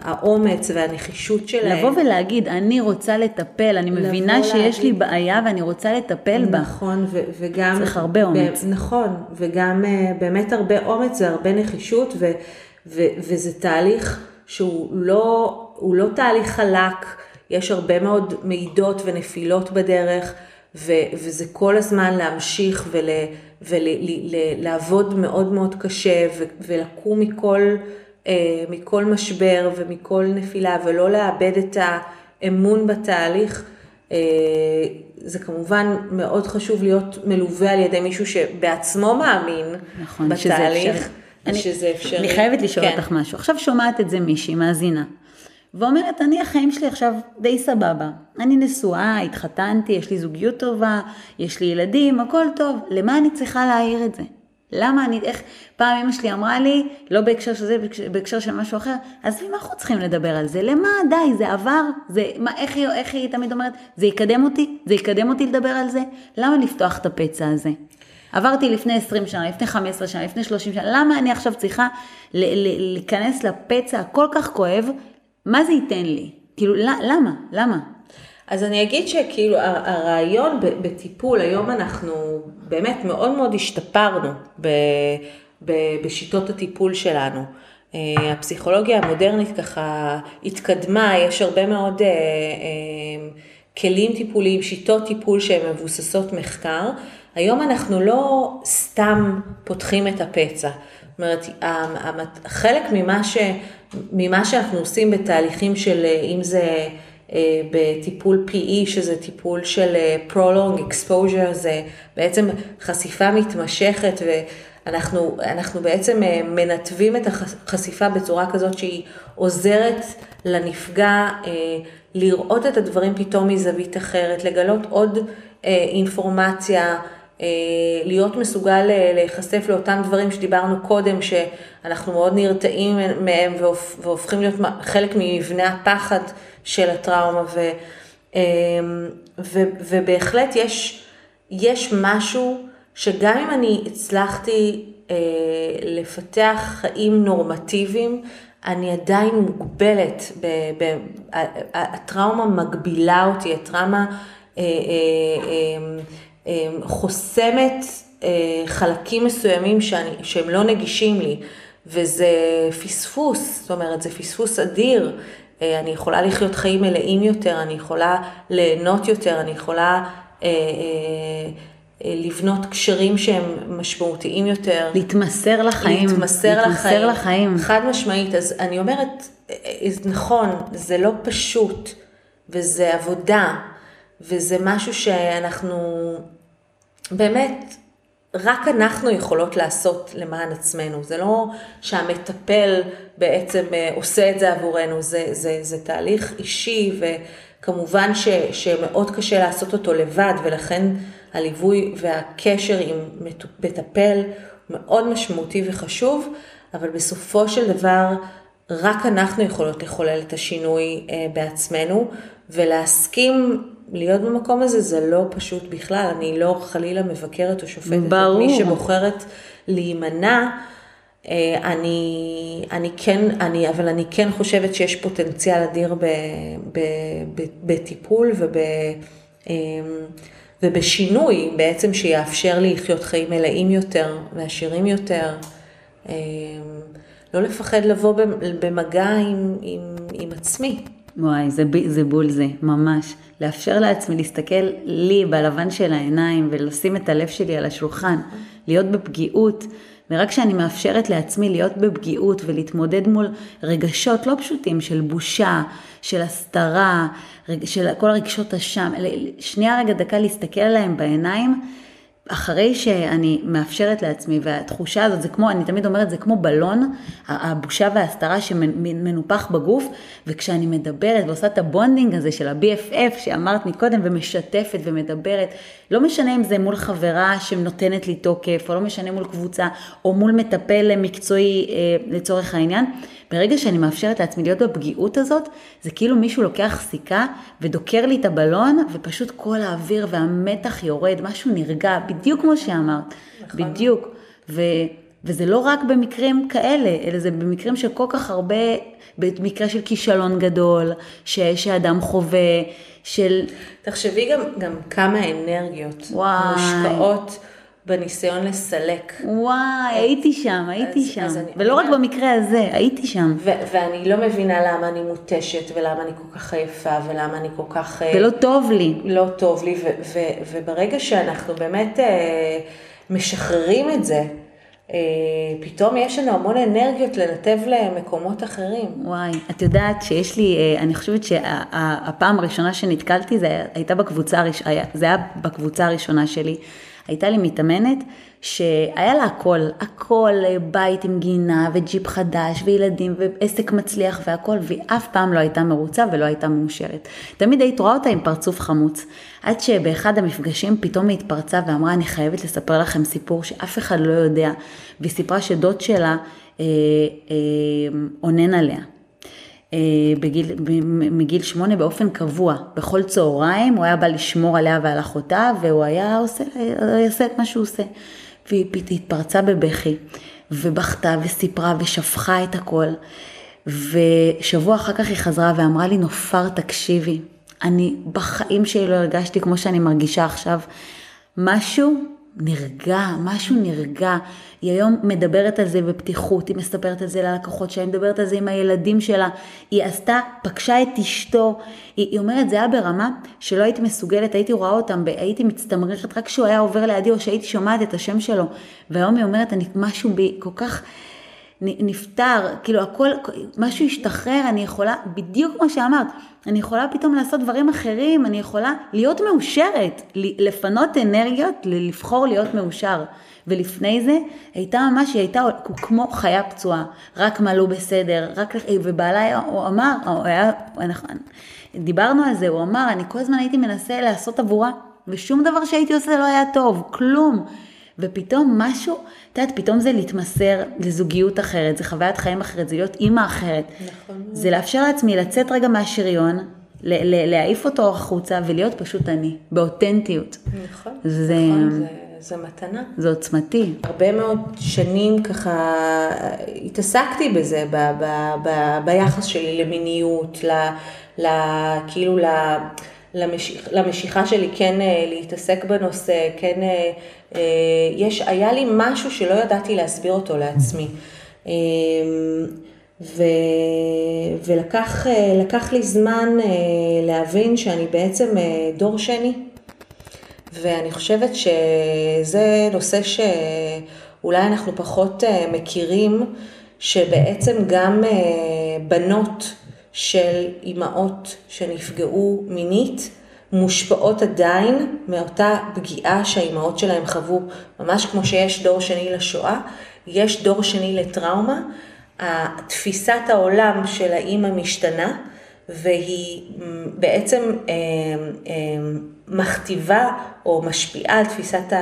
האומץ והנחישות שלהם. לבוא ולהגיד, אני רוצה לטפל, אני מבינה שיש להגיד, לי בעיה ואני רוצה לטפל בה. נכון, ו- וגם... צריך הרבה אומץ. נכון, וגם אה, באמת הרבה אומץ והרבה נחישות, ו- ו- וזה תהליך שהוא לא, לא תהליך חלק, יש הרבה מאוד מעידות ונפילות בדרך, ו- וזה כל הזמן להמשיך ול... ולעבוד מאוד מאוד קשה ולקום מכל, אה, מכל משבר ומכל נפילה ולא לאבד את האמון בתהליך. אה, זה כמובן מאוד חשוב להיות מלווה על ידי מישהו שבעצמו מאמין נכון, בתהליך. שזה אפשרי. אני חייבת לשאול כן. אותך משהו. עכשיו שומעת את זה מישהי, מאזינה. ואומרת, אני החיים שלי עכשיו די סבבה. אני נשואה, התחתנתי, יש לי זוגיות טובה, יש לי ילדים, הכל טוב. למה אני צריכה להעיר את זה? למה אני, איך, פעם אמא שלי אמרה לי, לא בהקשר של זה, בהקשר של משהו אחר, אז מה אנחנו צריכים לדבר על זה? למה? די, זה עבר, זה, מה, איך, היא, איך היא תמיד אומרת? זה יקדם אותי? זה יקדם אותי לדבר על זה? למה לפתוח את הפצע הזה? עברתי לפני 20 שנה, לפני 15 שנה, לפני 30 שנה, למה אני עכשיו צריכה להיכנס לפצע הכל כך כואב מה זה ייתן לי? כאילו, למה? למה? אז אני אגיד שכאילו הרעיון בטיפול, היום אנחנו באמת מאוד מאוד השתפרנו בשיטות הטיפול שלנו. אה, הפסיכולוגיה המודרנית ככה התקדמה, יש הרבה מאוד אה, אה, כלים טיפוליים, שיטות טיפול שהן מבוססות מחקר. היום אנחנו לא סתם פותחים את הפצע. זאת אומרת, חלק ממה, ש, ממה שאנחנו עושים בתהליכים של, אם זה אה, בטיפול PE, שזה טיפול של אה, prolong exposure, זה בעצם חשיפה מתמשכת ואנחנו אנחנו בעצם אה, מנתבים את החשיפה בצורה כזאת שהיא עוזרת לנפגע לראות את הדברים פתאום מזווית אחרת, לגלות עוד אינפורמציה. אה, להיות מסוגל אה, להיחשף לאותם דברים שדיברנו קודם, שאנחנו מאוד נרתעים מהם והופכים להיות חלק ממבנה הפחד של הטראומה. ו, אמ, ו, ובהחלט יש, יש משהו שגם אם אני הצלחתי אה, לפתח חיים נורמטיביים, אני עדיין מוגבלת, ב, ב, הטראומה מגבילה אותי, הטראומה אמ, חוסמת אה, חלקים מסוימים שאני, שהם לא נגישים לי, וזה פספוס, זאת אומרת, זה פספוס אדיר. אה, אני יכולה לחיות חיים מלאים יותר, אני יכולה ליהנות יותר, אני יכולה אה, לבנות קשרים שהם משמעותיים יותר. להתמסר לחיים. להתמסר, להתמסר לחיים. לחיים. חד משמעית. אז אני אומרת, נכון, זה לא פשוט, וזה עבודה, וזה משהו שאנחנו באמת, רק אנחנו יכולות לעשות למען עצמנו. זה לא שהמטפל בעצם אה, עושה את זה עבורנו, זה, זה, זה תהליך אישי וכמובן ש, שמאוד קשה לעשות אותו לבד ולכן הליווי והקשר עם מטפל מאוד משמעותי וחשוב, אבל בסופו של דבר רק אנחנו יכולות לחולל את השינוי אה, בעצמנו ולהסכים להיות במקום הזה זה לא פשוט בכלל, אני לא חלילה מבקרת או שופטת ברור. את מי שבוחרת להימנע. אה, אני, אני כן, אני, אבל אני כן חושבת שיש פוטנציאל אדיר ב, ב, ב, בטיפול וב... אמ, ובשינוי בעצם שיאפשר לי לחיות חיים מלאים יותר ועשירים יותר. אה, לא לפחד לבוא במגע עם, עם, עם עצמי. וואי, זה, זה בול זה, ממש. לאפשר לעצמי להסתכל לי בלבן של העיניים ולשים את הלב שלי על השולחן, להיות בפגיעות. ורק כשאני מאפשרת לעצמי להיות בפגיעות ולהתמודד מול רגשות לא פשוטים של בושה, של הסתרה, של כל הרגשות אשם, שנייה רגע דקה להסתכל עליהם בעיניים אחרי שאני מאפשרת לעצמי, והתחושה הזאת, זה כמו, אני תמיד אומרת, זה כמו בלון, הבושה וההסתרה שמנופח בגוף, וכשאני מדברת ועושה את ה bonding הזה של ה-BFF שאמרת מקודם, ומשתפת ומדברת, לא משנה אם זה מול חברה שנותנת לי תוקף, או לא משנה מול קבוצה, או מול מטפל מקצועי אה, לצורך העניין, ברגע שאני מאפשרת לעצמי להיות בפגיעות הזאת, זה כאילו מישהו לוקח סיכה ודוקר לי את הבלון, ופשוט כל האוויר והמתח יורד, משהו נרגע, בדיוק כמו שאמרת, נכון. בדיוק. ו, וזה לא רק במקרים כאלה, אלא זה במקרים של כל כך הרבה, במקרה של כישלון גדול, ש, שאדם חווה, של... תחשבי גם, גם כמה אנרגיות וואי. מושקעות. בניסיון לסלק. וואי, הייתי שם, הייתי אז, שם. אז אני, ולא אני רק במקרה הזה, הייתי שם. ו- ואני לא מבינה למה אני מותשת, ולמה אני כל כך עייפה, ולמה אני כל כך... אה, ולא טוב לי. לא טוב לי, ו- ו- וברגע שאנחנו באמת אה, משחררים את זה, אה, פתאום יש לנו המון אנרגיות לנתב למקומות אחרים. וואי, את יודעת שיש לי, אה, אני חושבת שהפעם הראשונה שנתקלתי, זה הייתה בקבוצה, זה היה בקבוצה הראשונה שלי. הייתה לי מתאמנת שהיה לה הכל, הכל, בית עם גינה וג'יפ חדש וילדים ועסק מצליח והכל, והיא אף פעם לא הייתה מרוצה ולא הייתה מאושרת. תמיד היית רואה אותה עם פרצוף חמוץ. עד שבאחד המפגשים פתאום היא התפרצה ואמרה, אני חייבת לספר לכם סיפור שאף אחד לא יודע, והיא סיפרה שדוד שלה אה, אה, אונן עליה. אה, בגיל, מגיל שמונה באופן קבוע. בכל צהריים הוא היה בא לשמור עליה ועל אחותה, והוא היה עושה, היה עושה את מה שהוא עושה. והיא התפרצה בבכי, ובכתה וסיפרה ושפכה את הכל. ושבוע אחר כך היא חזרה ואמרה לי, נופר, תקשיבי, אני בחיים שלי לא הרגשתי כמו שאני מרגישה עכשיו. משהו נרגע, משהו נרגע. היא היום מדברת על זה בפתיחות, היא מספרת על זה ללקוחות שלה, היא מדברת על זה עם הילדים שלה. היא עשתה, פגשה את אשתו, היא, היא אומרת, זה היה ברמה שלא הייתי מסוגלת, הייתי רואה אותם, הייתי מצטמררת רק כשהוא היה עובר לידי או שהייתי שומעת את השם שלו. והיום היא אומרת, אני, משהו בי כל כך... נפטר, כאילו הכל, משהו השתחרר, אני יכולה, בדיוק כמו שאמרת, אני יכולה פתאום לעשות דברים אחרים, אני יכולה להיות מאושרת, לפנות אנרגיות, לבחור להיות מאושר. ולפני זה הייתה ממש, היא הייתה כמו חיה פצועה, רק מה לא בסדר, רק, ובעלה הוא אמר, הוא היה, אנחנו, דיברנו על זה, הוא אמר, אני כל הזמן הייתי מנסה לעשות עבורה, ושום דבר שהייתי עושה לא היה טוב, כלום. ופתאום משהו, את יודעת, פתאום זה להתמסר לזוגיות אחרת, זה חוויית חיים אחרת, זה להיות אימא אחרת. נכון. זה לאפשר לעצמי לצאת רגע מהשריון, להעיף אותו החוצה ולהיות פשוט אני, באותנטיות. נכון, זה... נכון, זה... זה מתנה. זה עוצמתי. הרבה מאוד שנים ככה התעסקתי בזה, ב, ב, ב, ביחס שלי למיניות, ל, ל, כאילו ל, למשיכ, למשיכה שלי כן אה, להתעסק בנושא, כן, אה, יש, היה לי משהו שלא ידעתי להסביר אותו לעצמי. ו, ולקח לי זמן להבין שאני בעצם דור שני. ואני חושבת שזה נושא שאולי אנחנו פחות אה, מכירים, שבעצם גם אה, בנות של אימהות שנפגעו מינית, מושפעות עדיין מאותה פגיעה שהאימהות שלהם חוו. ממש כמו שיש דור שני לשואה, יש דור שני לטראומה. תפיסת העולם של האימא משתנה, והיא בעצם אה, אה, מכתיבה או משפיעה על תפיסת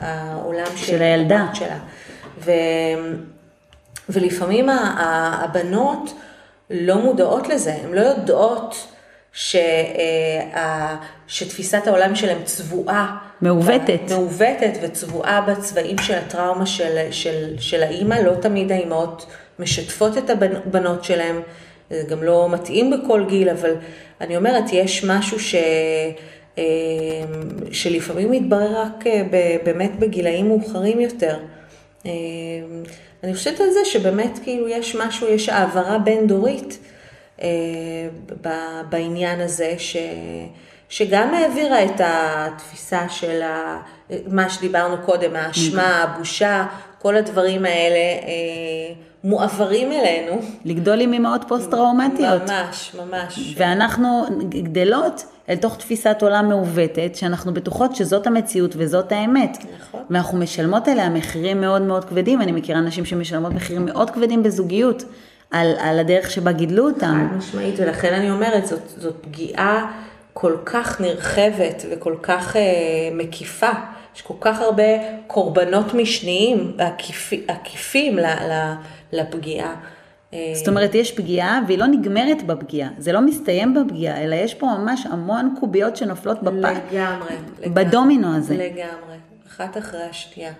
העולם של, של הילדה שלה. ו, ולפעמים הבנות לא מודעות לזה, הן לא יודעות ש, אה, שתפיסת העולם שלהן צבועה. מעוותת. מעוותת וצבועה בצבעים של הטראומה של, של, של האימא, לא תמיד האימהות משתפות את הבנות שלהן. זה גם לא מתאים בכל גיל, אבל אני אומרת, יש משהו ש... שלפעמים מתברר רק באמת בגילאים מאוחרים יותר. אני חושבת על זה שבאמת כאילו יש משהו, יש העברה בין-דורית בעניין הזה, ש... שגם העבירה את התפיסה של ה... מה שדיברנו קודם, האשמה, הבושה, כל הדברים האלה אה, מועברים אלינו. לגדול עם אמהות פוסט-טראומטיות. ממש, ממש. ואנחנו גדלות אל תוך תפיסת עולם מעוותת, שאנחנו בטוחות שזאת המציאות וזאת האמת. נכון. ואנחנו משלמות עליה מחירים מאוד מאוד כבדים, אני מכירה נשים שמשלמות מחירים מאוד כבדים בזוגיות, על, על הדרך שבה גידלו אותם. חד משמעית, ולכן אני אומרת, זאת, זאת פגיעה כל כך נרחבת וכל כך אה, מקיפה. יש כל כך הרבה קורבנות משניים עקיפים לפגיעה. זאת אומרת, יש פגיעה והיא לא נגמרת בפגיעה, זה לא מסתיים בפגיעה, אלא יש פה ממש המון קוביות שנופלות בפ... לגמרי, בדומינו הזה. לגמרי, אחת אחרי השנייה.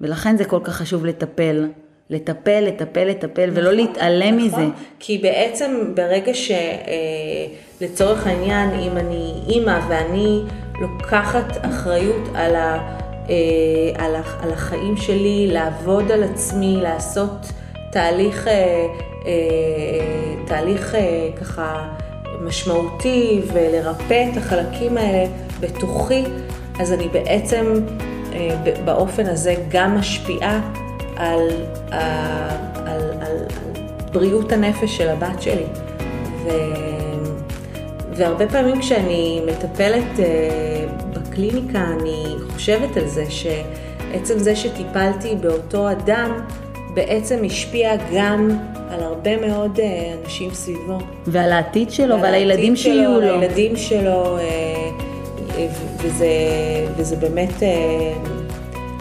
ולכן זה כל כך חשוב לטפל. לטפל, לטפל, לטפל, ולא נכון, להתעלם נכון. מזה. כי בעצם ברגע שלצורך אה, העניין, אם אני אימא ואני לוקחת אחריות על, ה, אה, על, ה, על החיים שלי, לעבוד על עצמי, לעשות תהליך, אה, תהליך ככה משמעותי ולרפא את החלקים האלה בתוכי, אז אני בעצם באופן הזה גם משפיעה על, על, על, על בריאות הנפש של הבת שלי. ו, והרבה פעמים כשאני מטפלת אה, בקליניקה, אני חושבת על זה שעצם זה שטיפלתי באותו אדם, בעצם השפיע גם על הרבה מאוד אה, אנשים סביבו. ועל העתיד שלו ועל, ועל הילדים שיהיו לו. ועל הילדים שלו, אה, וזה, וזה באמת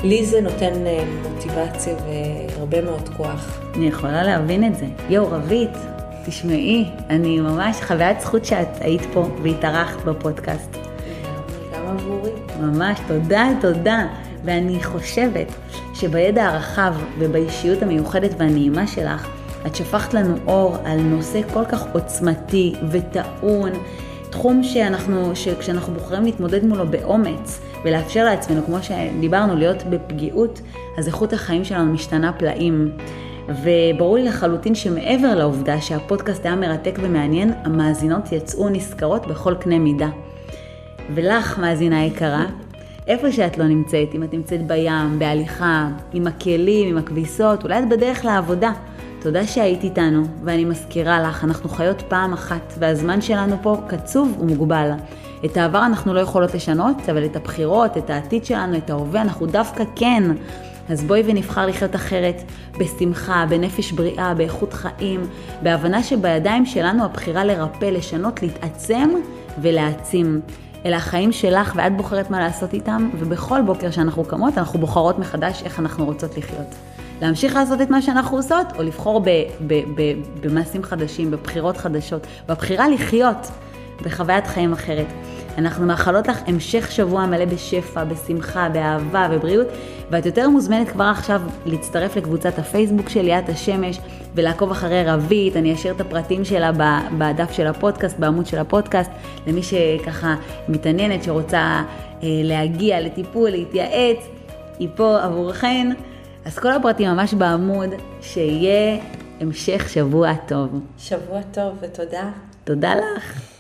לי זה נותן אה, מוטיבציה והרבה מאוד כוח. אני יכולה להבין את זה. יואו, רבית, תשמעי, אני ממש חוויית זכות שאת היית פה והתארחת בפודקאסט. גם עבורי. ממש, תודה, תודה. ואני חושבת שבידע הרחב ובאישיות המיוחדת והנעימה שלך, את שפכת לנו אור על נושא כל כך עוצמתי וטעון, תחום שאנחנו, שכשאנחנו בוחרים להתמודד מולו באומץ, ולאפשר לעצמנו, כמו שדיברנו, להיות בפגיעות, אז איכות החיים שלנו משתנה פלאים. וברור לי לחלוטין שמעבר לעובדה שהפודקאסט היה מרתק ומעניין, המאזינות יצאו נשכרות בכל קנה מידה. ולך, מאזינה יקרה, איפה שאת לא נמצאת, אם את נמצאת בים, בהליכה, עם הכלים, עם הכביסות, אולי את בדרך לעבודה. תודה שהיית איתנו, ואני מזכירה לך, אנחנו חיות פעם אחת, והזמן שלנו פה קצוב ומוגבל. את העבר אנחנו לא יכולות לשנות, אבל את הבחירות, את העתיד שלנו, את ההווה, אנחנו דווקא כן. אז בואי ונבחר לחיות אחרת, בשמחה, בנפש בריאה, באיכות חיים, בהבנה שבידיים שלנו הבחירה לרפא, לשנות, להתעצם ולהעצים. אלה החיים שלך ואת בוחרת מה לעשות איתם, ובכל בוקר שאנחנו קמות אנחנו בוחרות מחדש איך אנחנו רוצות לחיות. להמשיך לעשות את מה שאנחנו עושות, או לבחור במעשים חדשים, בבחירות חדשות, בבחירה לחיות. בחוויית חיים אחרת. אנחנו מאחלות לך המשך שבוע מלא בשפע, בשמחה, באהבה ובריאות, ואת יותר מוזמנת כבר עכשיו להצטרף לקבוצת הפייסבוק של ליאת השמש ולעקוב אחרי רבית, אני אשאיר את הפרטים שלה בדף של הפודקאסט, בעמוד של הפודקאסט, למי שככה מתעניינת, שרוצה אה, להגיע לטיפול, להתייעץ, היא פה עבורכן. אז כל הפרטים ממש בעמוד, שיהיה המשך שבוע טוב. שבוע טוב ותודה. תודה לך.